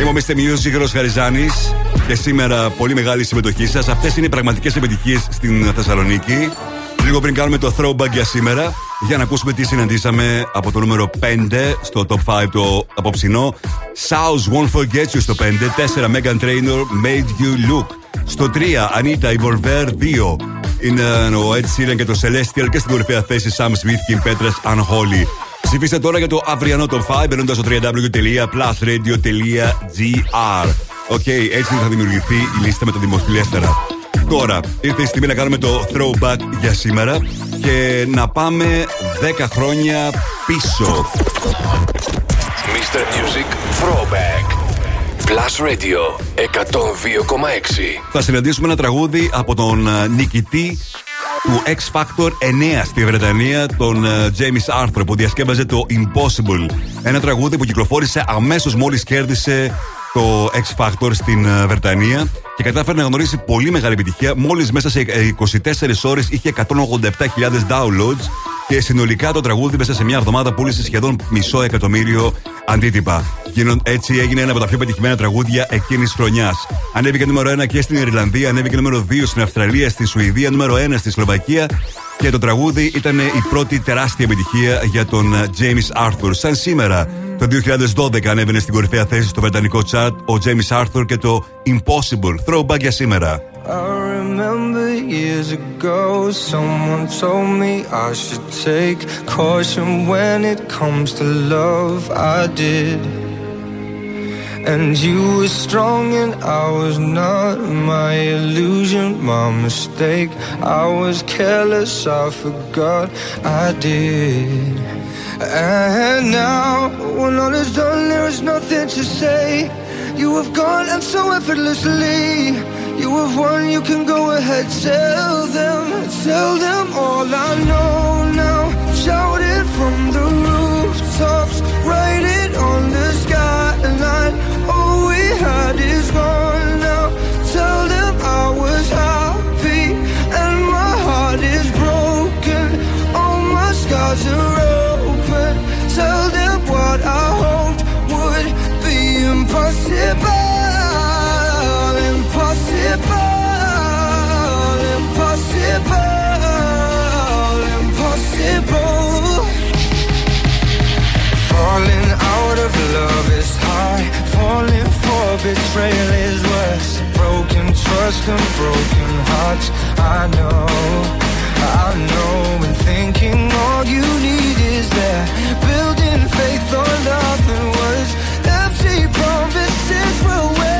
Speaker 4: Είμαι ο Mr. Music, Ρος Χαριζάνης και σήμερα πολύ μεγάλη συμμετοχή σας. Αυτές είναι οι πραγματικές επιτυχίες στην Θεσσαλονίκη. Λίγο πριν κάνουμε το throwback για σήμερα, για να ακούσουμε τι συναντήσαμε από το νούμερο 5 στο top 5 το απόψινό. South Won't Forget You στο 5, 4 Megan Trainor Made You Look. Στο 3 Anita Ivorver 2 είναι ο Ed Sheeran και το Celestial και στην κορυφαία θέση Sam Smith και η Petras Unholy. Ψηφίστε τώρα για το αυριανό top 5 μπαίνοντας στο www.plusradio.gr. OK, έτσι θα δημιουργηθεί η λίστα με τα δημοφιλέστερα. Τώρα, ήρθε η στιγμή να κάνουμε το throwback για σήμερα και να πάμε 10 χρόνια πίσω.
Speaker 3: Mr. Music Throwback. Plus Radio 102,6.
Speaker 4: Θα συναντήσουμε ένα τραγούδι από τον ε, νικητή του X Factor 9 στη Βρετανία, τον ε, James Arthur, που διασκεύαζε το Impossible. Ένα τραγούδι που κυκλοφόρησε αμέσως μόλις κέρδισε το X Factor στην ε, Βρετανία και κατάφερε να γνωρίσει πολύ μεγάλη επιτυχία. Μόλις μέσα σε ε, 24 ώρες είχε 187.000 downloads και συνολικά το τραγούδι μέσα σε μια εβδομάδα πούλησε σχεδόν μισό εκατομμύριο αντίτυπα. Γίνον- Έτσι έγινε ένα από τα πιο πετυχημένα τραγούδια εκείνης τη χρονιάς. Ανέβηκε νούμερο 1 και στην Ιρλανδία, ανέβηκε νούμερο 2 στην Αυστραλία, στη Σουηδία, νούμερο 1 στη Σλοβακία και το τραγούδι ήταν η πρώτη τεράστια επιτυχία για τον ε, James Arthur. Σαν σήμερα, το 2012 ανέβαινε στην κορυφαία θέση στο βρετανικό chat ο James Arthur και το Impossible. Throwback για σήμερα.
Speaker 28: I remember years ago, someone told me I should take caution when it comes to love. I did. And you were strong and I was not. My illusion, my mistake. I was careless, I forgot I did. And now, when all is done, there is nothing to say. You have gone and so effortlessly. You have won, you can go ahead, tell them, tell them all I know now. Shout it from the rooftops, write it on the skyline. Had is gone now. Tell them I was happy and my heart is broken. All my scars are open. Tell them what I hoped would be. Impossible. For betrayal is worse. Broken trust and broken hearts. I know, I know. And thinking all you need is there. Building faith on nothing words. Empty promises will wear.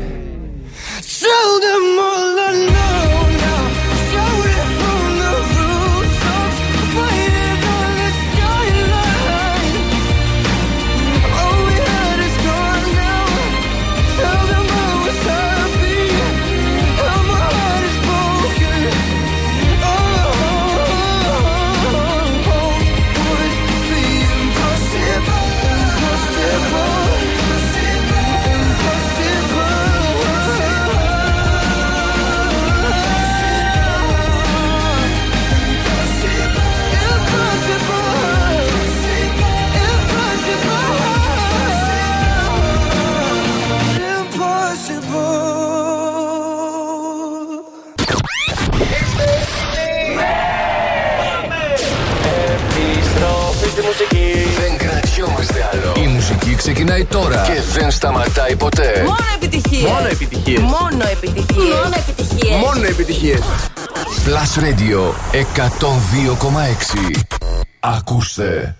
Speaker 3: Ξεκινάει τώρα και δεν σταματάει ποτέ.
Speaker 9: Μόνο επιτυχίες.
Speaker 29: Μόνο επιτυχίες.
Speaker 9: Μόνο επιτυχίες.
Speaker 18: Μόνο επιτυχίες.
Speaker 29: Μόνο επιτυχίες.
Speaker 3: Plus Radio 102,6. Ακούστε.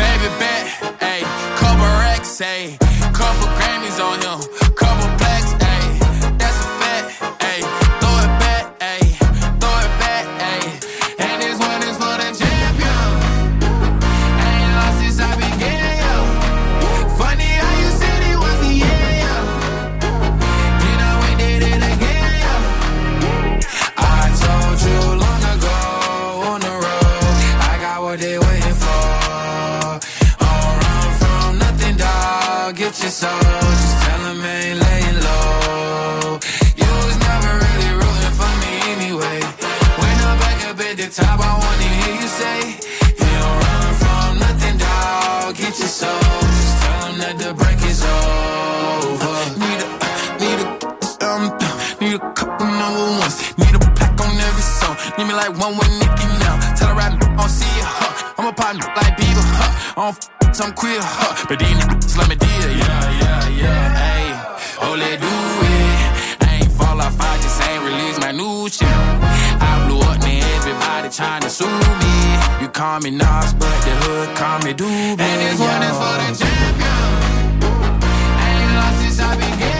Speaker 15: Baby bet, ayy, couple racks, ayy, dog. Get your soul. Just tell 'em ain't laying low. You was never really rooting for me anyway. When I'm back up at the top, I wanna hear you say, You don't run from nothing, dog. Get your soul. Just tell 'em that the break is over. Need a, need a, um, need a couple number ones. Need a plaque on every song. Need me like one with Nicki now. Tell her I don't see huh? I'm a partner like huh? I don't f- some queer, huh? But these niggas let me deal, yeah, yeah, yeah. Hey, oh, let do it. I ain't fall off, I just ain't release my new shit. I blew up, now everybody trying to sue me. You call me Nas, but the hood call me Doobie. And this one is for the champion. Ain't lost since I began,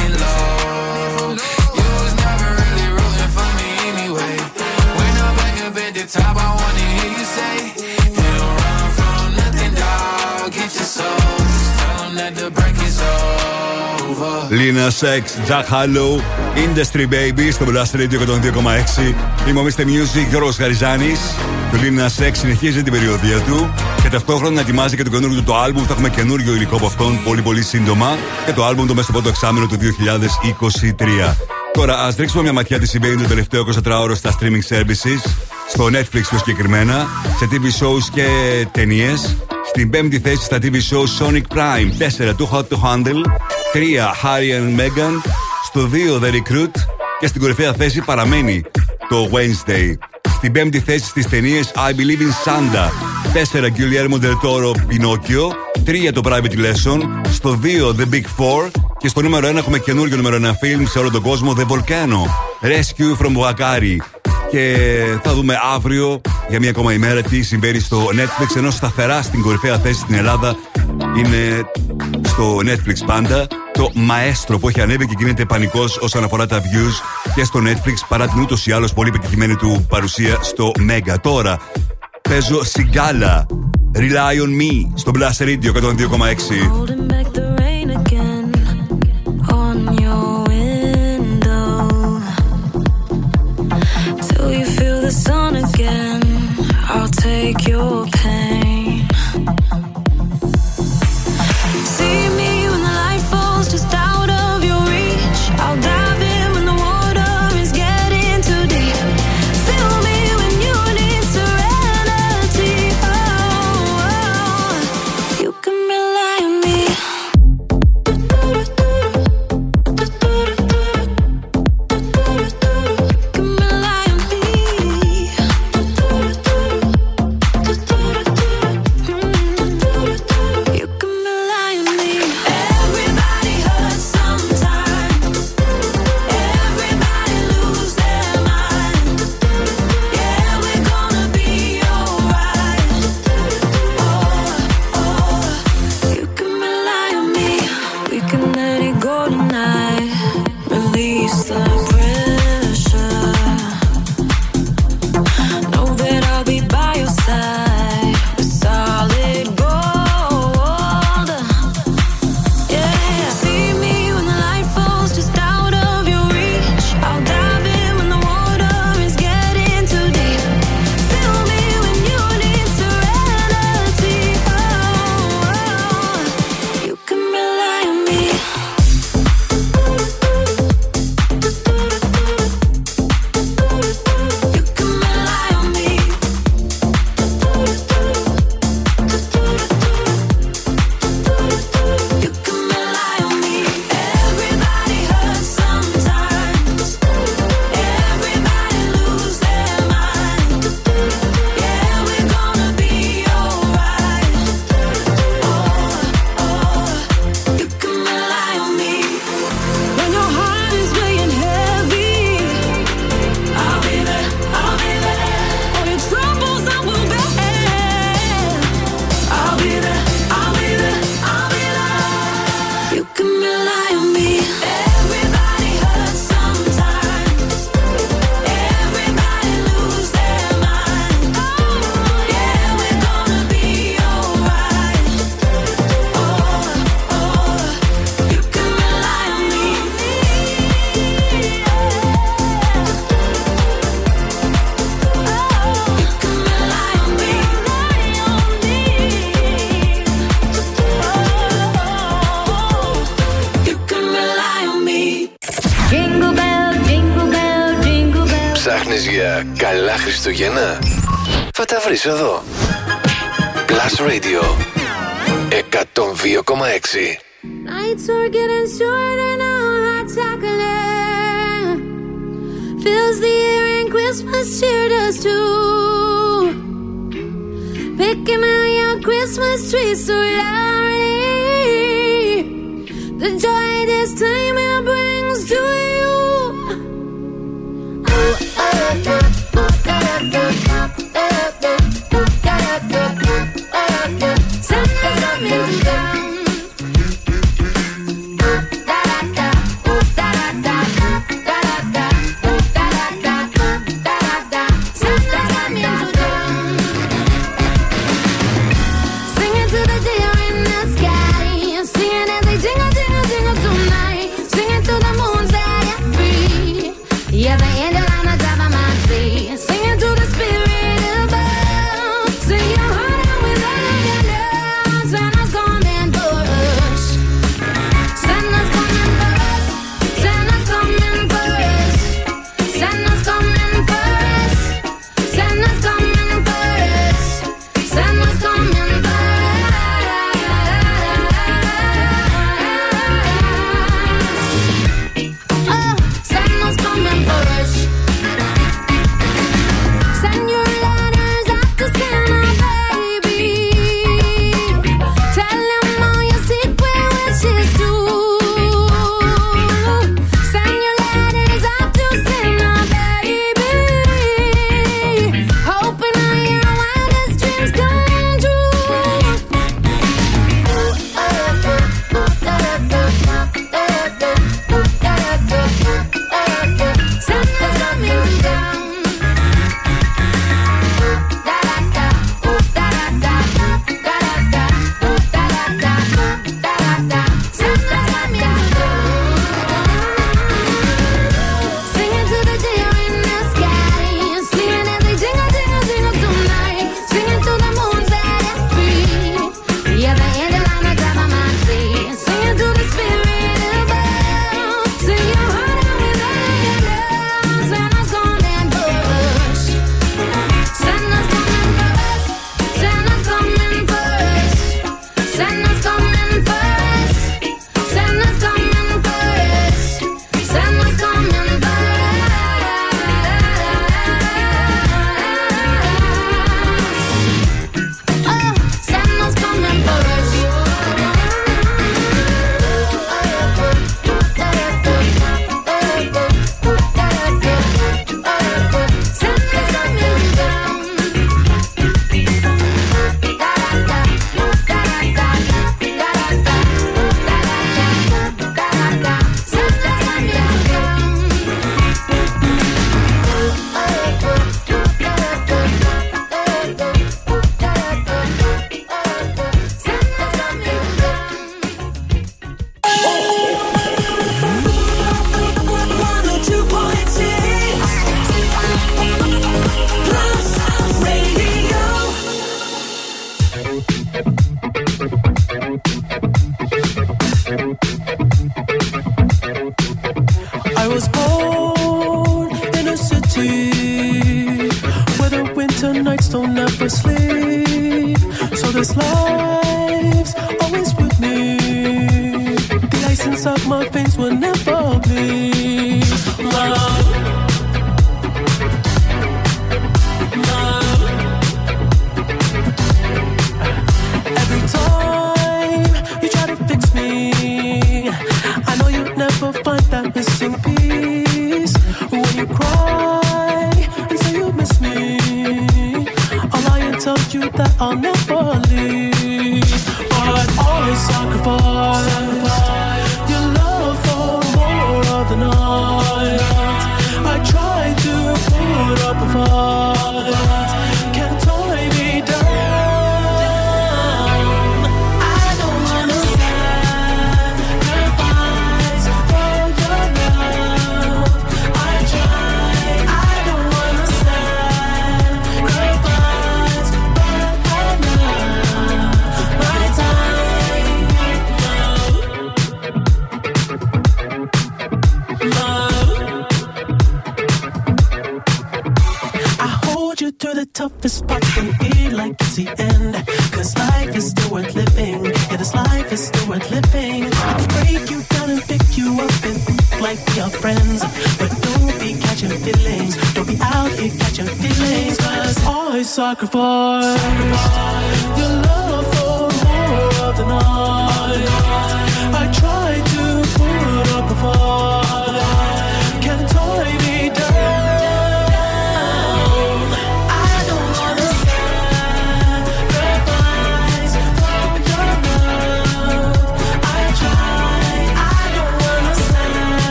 Speaker 4: Lina Sex, Jack Harlow, Industry Baby στο Blast Radio 102,6. Είμαι ο Mr. Music, Γιώργος Χαριζάνης. Το Lina Sex συνεχίζει την περιοδία του και ταυτόχρονα ετοιμάζει και το καινούργιο του το άλμπουμ. Θα έχουμε καινούργιο υλικό από αυτόν πολύ πολύ σύντομα και το άλμπουμ το μέσα στο πρώτο εξάμεινο του 2023. Τώρα, ας ρίξουμε μια ματιά τι συμβαίνει το τελευταίο 24ωρο στα streaming services, στο Netflix πιο συγκεκριμένα, σε TV shows και ταινίες. Στην πέμπτη θέση στα TV shows Sonic Prime, 4 Too Hot to Handle, 3 Harry and Meghan, στο 2 The Recruit και στην κορυφαία θέση παραμένει το Wednesday. Στην πέμπτη θέση στις ταινίες I Believe in Santa, 4 Guillermo del Toro Pinocchio, 3 το Private Lesson, στο 2 The Big Four και στο νούμερο 1 έχουμε καινούριο νούμερο 1 film σε όλο τον κόσμο The Volcano, Rescue from Wakari. Και θα δούμε αύριο για μια ακόμα ημέρα τι συμβαίνει στο Netflix. Ενώ σταθερά στην κορυφαία θέση στην Ελλάδα είναι στο Netflix πάντα το Maestro που έχει ανέβει και γίνεται πανικός όσον αφορά τα views και στο Netflix παρά την ούτως ή άλλως πολύ πετυχημένη του παρουσία στο Mega. Τώρα παίζω Σιγκάλα. Rely on me στο Blast Radio 102,6.
Speaker 3: Χριστούγεννα;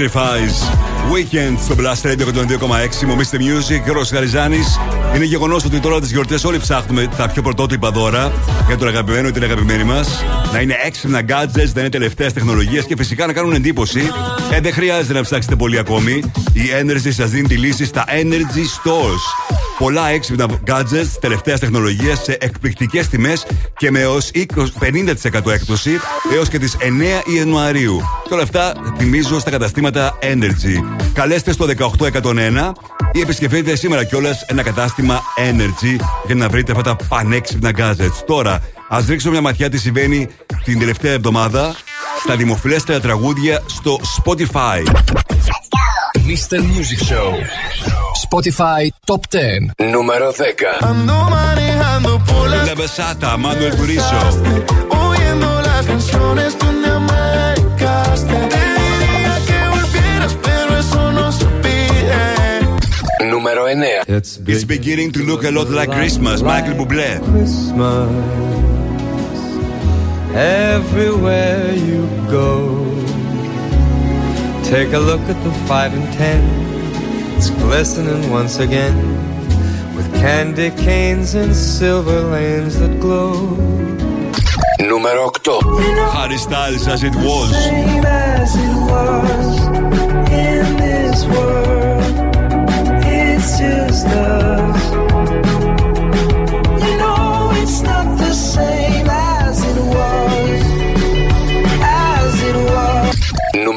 Speaker 11: Sacrifice.
Speaker 4: Weekend στο Blast Radio 102,6. Μου Mr. Music, Γιώργο Χαριζάνη. Είναι γεγονός ότι τώρα τις γιορτές όλοι ψάχνουμε τα πιο πρωτότυπα δώρα για τον αγαπημένο ή την αγαπημένη μας. Να είναι έξυπνα gadgets, να είναι τελευταία τεχνολογία και φυσικά να κάνουν εντύπωση. Ε, δεν χρειάζεται να ψάξετε πολύ ακόμη. Η Energy σας δίνει τη λύση στα Energy Stores. Πολλά έξυπνα gadgets τελευταίας τεχνολογίας σε εκπληκτικές τιμές και με έως 50% έκπτωση έως και τις 9 Ιανουαρίου. Και όλα αυτά θυμίζω στα καταστήματα Energy. Καλέστε στο 18101 ή επισκεφτείτε σήμερα κιόλας ένα κατάστημα Energy για να βρείτε αυτά τα πανέξυπνα gadgets. Τώρα, ας ρίξουμε μια ματιά τι συμβαίνει την τελευταία εβδομάδα στα δημοφιλέστερα τραγούδια στο Spotify.
Speaker 3: Mr. Music Show. Spotify Top 10 Number 10 Ando manejando por las
Speaker 4: La besata, Manuel Turizo
Speaker 30: Oyendo las canciones donde marcaste Te diría que volvieras pero eso no se pide.
Speaker 3: 9
Speaker 4: It's, It's beginning to look a lot like Christmas, like Michael Bublé.
Speaker 28: Christmas. Everywhere you go. Take a look at the 5 and 10 It's glistening once again with candy canes and silver lanes that glow.
Speaker 3: Νούμερο 8.
Speaker 4: Harry Styles as it was.
Speaker 30: Same as it was in this world. It's just us.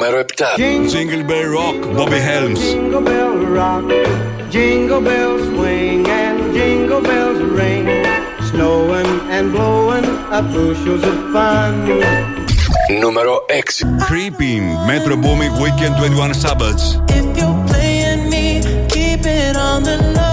Speaker 3: Νούμερο 7.
Speaker 4: Jingle Bell Rock, Bobby Helms.
Speaker 30: Jingle bell rock, jingle bells swing, and jingle bells ring. Snowing and blowing up bushels of fun.
Speaker 3: Νούμερο 6.
Speaker 4: Creeping, Metro Booming Weekend 21 Sabbaths.
Speaker 11: If you're playing me, keep it on the low.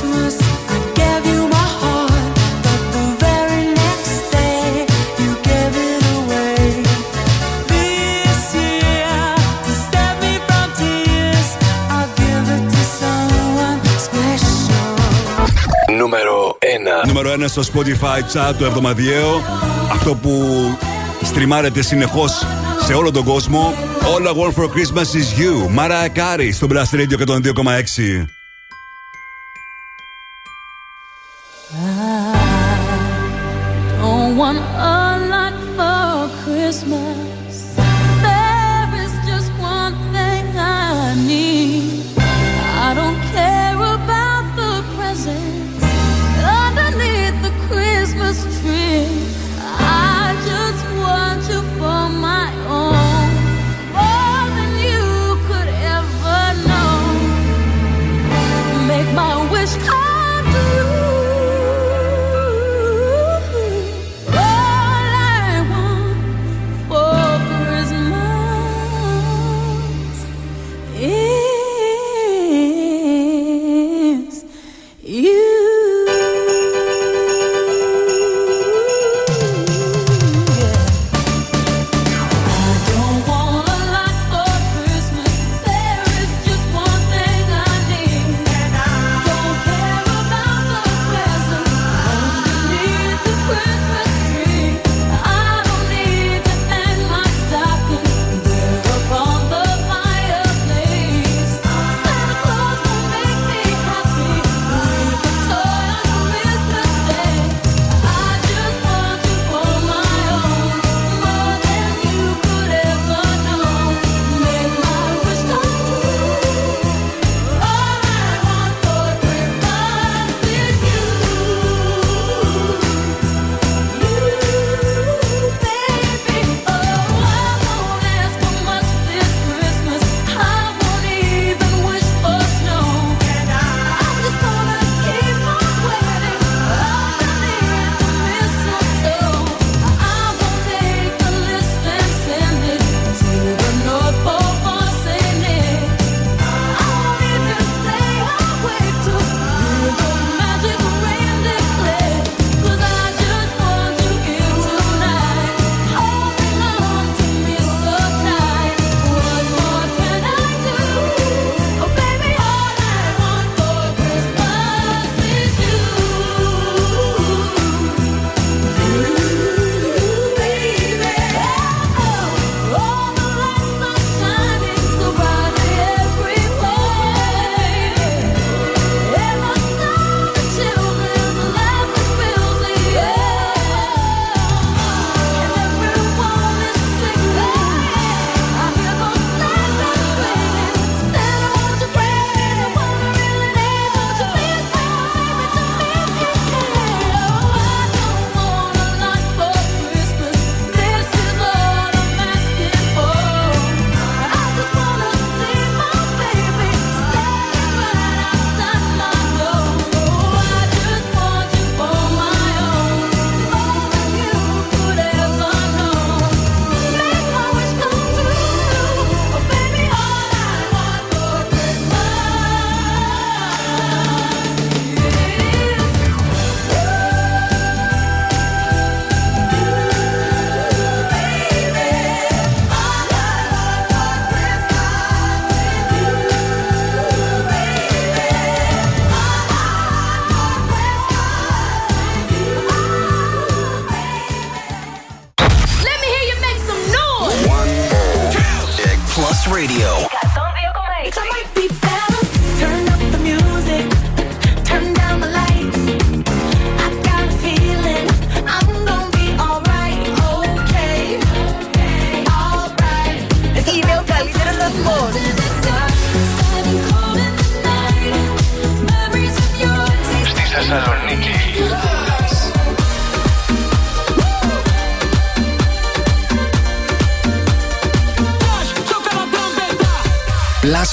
Speaker 3: νούμερο
Speaker 4: στο Spotify chart το εβδομαδιαίο. Αυτό που στριμάρεται συνεχώς σε
Speaker 3: όλο τον κόσμο. All I want for Christmas is you. Mariah Carey στο Plus Radio 102,6.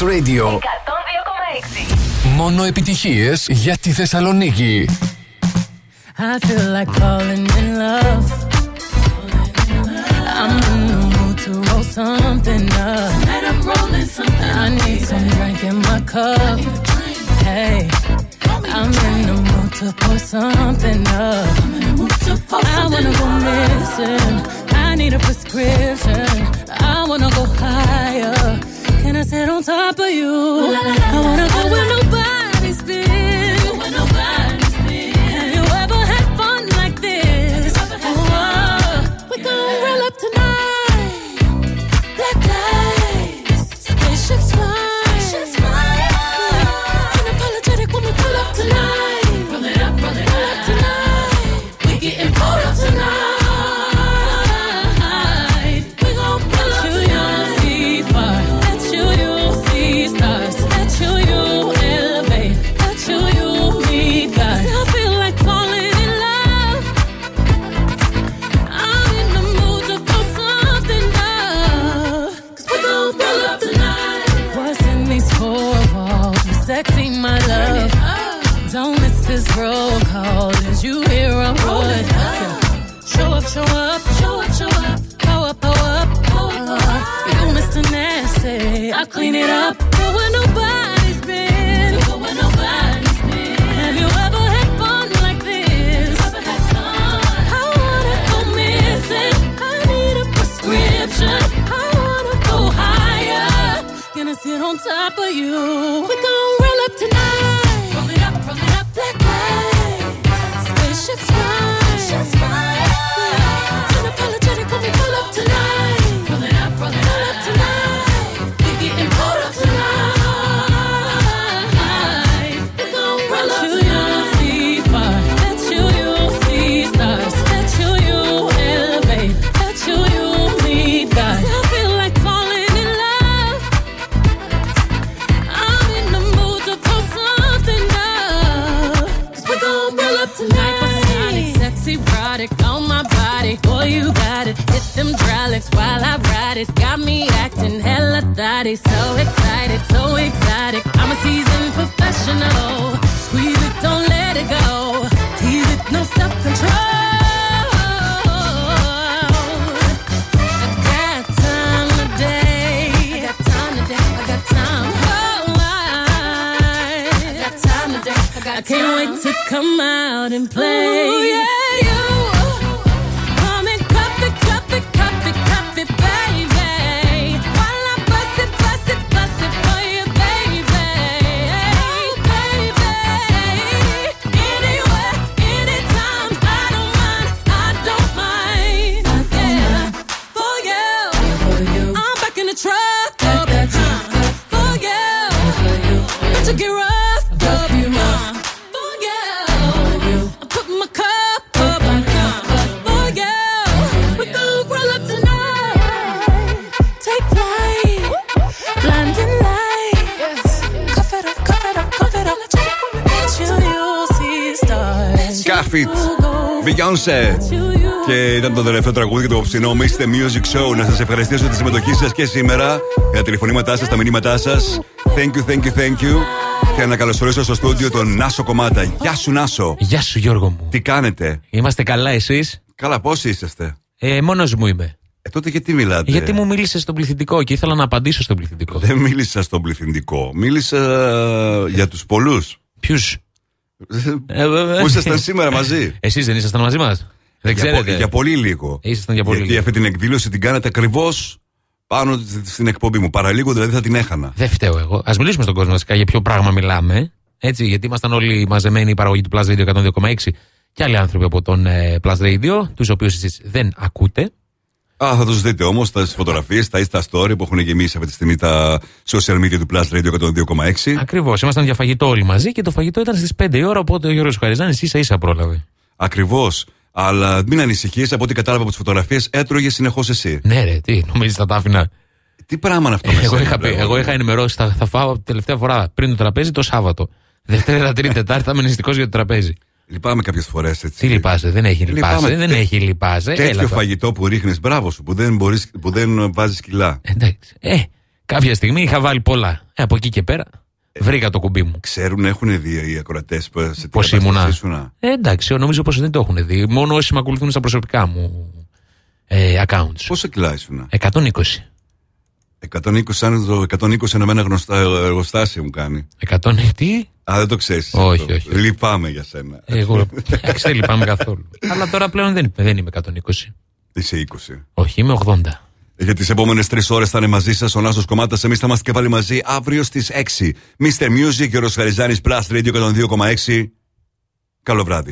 Speaker 31: Radio
Speaker 1: 102,6 Μόνο επιτυχίες για τη Θεσσαλονίκη
Speaker 32: I feel like falling in love I'm in the mood to roll something up Tonight I'm rolling something I need some drink in my cup Hey I'm in the mood to pour something up I wanna go missing I need a prescription I wanna go higher Can I sit on top of you? I wanna go
Speaker 3: with nobody top of you. We gon' come out and play. Ooh, yeah, stars.
Speaker 4: Κάφιτ, Beyoncé. Και ήταν το τελευταίο τραγούδι και το ψινό Mr. Music Show. Να σας ευχαριστήσω για τη συμμετοχή σας και σήμερα, για τα τηλεφωνήματά σας, τα μηνύματά σας. Thank you, thank you, thank you. Και να καλωσορίσω στο στούντιο τον Νάσο Κομμάτα. Γεια σου, Νάσο.
Speaker 33: Γεια σου, Γιώργο μου.
Speaker 4: Τι κάνετε;
Speaker 33: Είμαστε καλά, εσείς;
Speaker 4: Καλά, πόσοι είσαστε;
Speaker 33: Ε, Μόνος μου είμαι.
Speaker 4: Ε, τότε γιατί μιλάτε;
Speaker 33: Γιατί μου μίλησες στον πληθυντικό και ήθελα να απαντήσω στον πληθυντικό.
Speaker 4: Δεν μίλησα στον πληθυντικό. Μίλησα ε, για τους πολλούς.
Speaker 33: Ποιους;
Speaker 4: Που ήσασταν σήμερα μαζί.
Speaker 33: Εσείς δεν ήσασταν μαζί μας. Δεν
Speaker 4: Για
Speaker 33: ξέρετε.
Speaker 4: πο- Για πολύ λίγο.
Speaker 33: Ήσασταν για πολύ
Speaker 4: Γιατί
Speaker 33: λίγο.
Speaker 4: αυτή την εκδήλωση την κάνατε ακριβώς πάνω στην εκπομπή μου. Παραλίγο δηλαδή θα την έχανα.
Speaker 33: Δεν φταίω εγώ. Α μιλήσουμε στον κόσμο βασικά για ποιο πράγμα μιλάμε. Έτσι, γιατί ήμασταν όλοι μαζεμένοι η παραγωγή του Plus Radio 102,6 και άλλοι άνθρωποι από τον ε, Plus Radio, τους οποίους εσείς δεν ακούτε.
Speaker 4: Α, θα τους δείτε όμως τα φωτογραφίες, τα Insta Story που έχουν γεμίσει αυτή τη στιγμή τα social media του Plus Radio 102,6.
Speaker 33: Ακριβώς. Ήμασταν για φαγητό όλοι μαζί και το φαγητό ήταν στις 5 η ώρα. Οπότε ο Γιώργος Χαριζάνης ίσα ίσα πρόλαβε.
Speaker 4: Ακριβώς. Αλλά μην ανησυχείς, από ό,τι κατάλαβα από τις φωτογραφίες, έτρωγε συνεχώς εσύ.
Speaker 33: Ναι, ρε, τι νομίζεις θα τα άφηνα.
Speaker 4: Τι πράγμα είναι αυτό, με
Speaker 33: Εγώ
Speaker 4: σένα,
Speaker 33: είχα, πει,
Speaker 4: πλέον;
Speaker 33: εγώ είχα ενημερώσει, θα, θα φάω τελευταία φορά πριν το τραπέζι το Σάββατο. Δευτέρα, Τρίτη, Τετάρτη θα είμαι νηστικό για το τραπέζι.
Speaker 4: Λυπάμαι κάποιες φορές έτσι.
Speaker 33: Τι λυπάσαι, δεν έχει λυπάσαι.
Speaker 4: Λυπάμαι.
Speaker 33: Δεν
Speaker 4: Τε-
Speaker 33: έχει λυπάσαι.
Speaker 4: Τέτοιο
Speaker 33: Έλα τώρα.
Speaker 4: φαγητό που ρίχνεις, μπράβο σου, που δεν, μπορείς, που δεν βάζεις κιλά.
Speaker 33: Εντάξει. Ε, κάποια στιγμή είχα βάλει πολλά. Ε, από εκεί και πέρα βρήκα το κουμπί μου.
Speaker 4: Ξέρουν, έχουν δει οι ακροατές σε
Speaker 33: Πώς ήμουνα;
Speaker 4: ήσουνα.
Speaker 33: Ε, εντάξει, νομίζω πως δεν το έχουν δει. Μόνο όσοι με ακολουθούν στα προσωπικά μου ε, accounts.
Speaker 4: Πόσα κιλά ήσουνα;
Speaker 33: 120.
Speaker 4: 120 σαν το 120 ενωμένα γνωστά εργοστάσια μου κάνει.
Speaker 33: 100 τι;
Speaker 4: Α, δεν το ξέρεις.
Speaker 33: Όχι, όχι.
Speaker 4: Λυπάμαι για σένα.
Speaker 33: Εγώ εντάξει, δεν λυπάμαι καθόλου. <laughs> Αλλά τώρα πλέον δεν, δεν είμαι 120.
Speaker 4: Είσαι 20.
Speaker 33: Όχι, είμαι 80.
Speaker 4: Για τις επόμενες τρεις ώρες θα είναι μαζί σας ο Νάσος Κομμάτας. Εμείς θα είμαστε και πάλι μαζί αύριο στις 6. Mr. Music και ο Ροσχαριζάνη Plus Radio 102,6. Καλό βράδυ.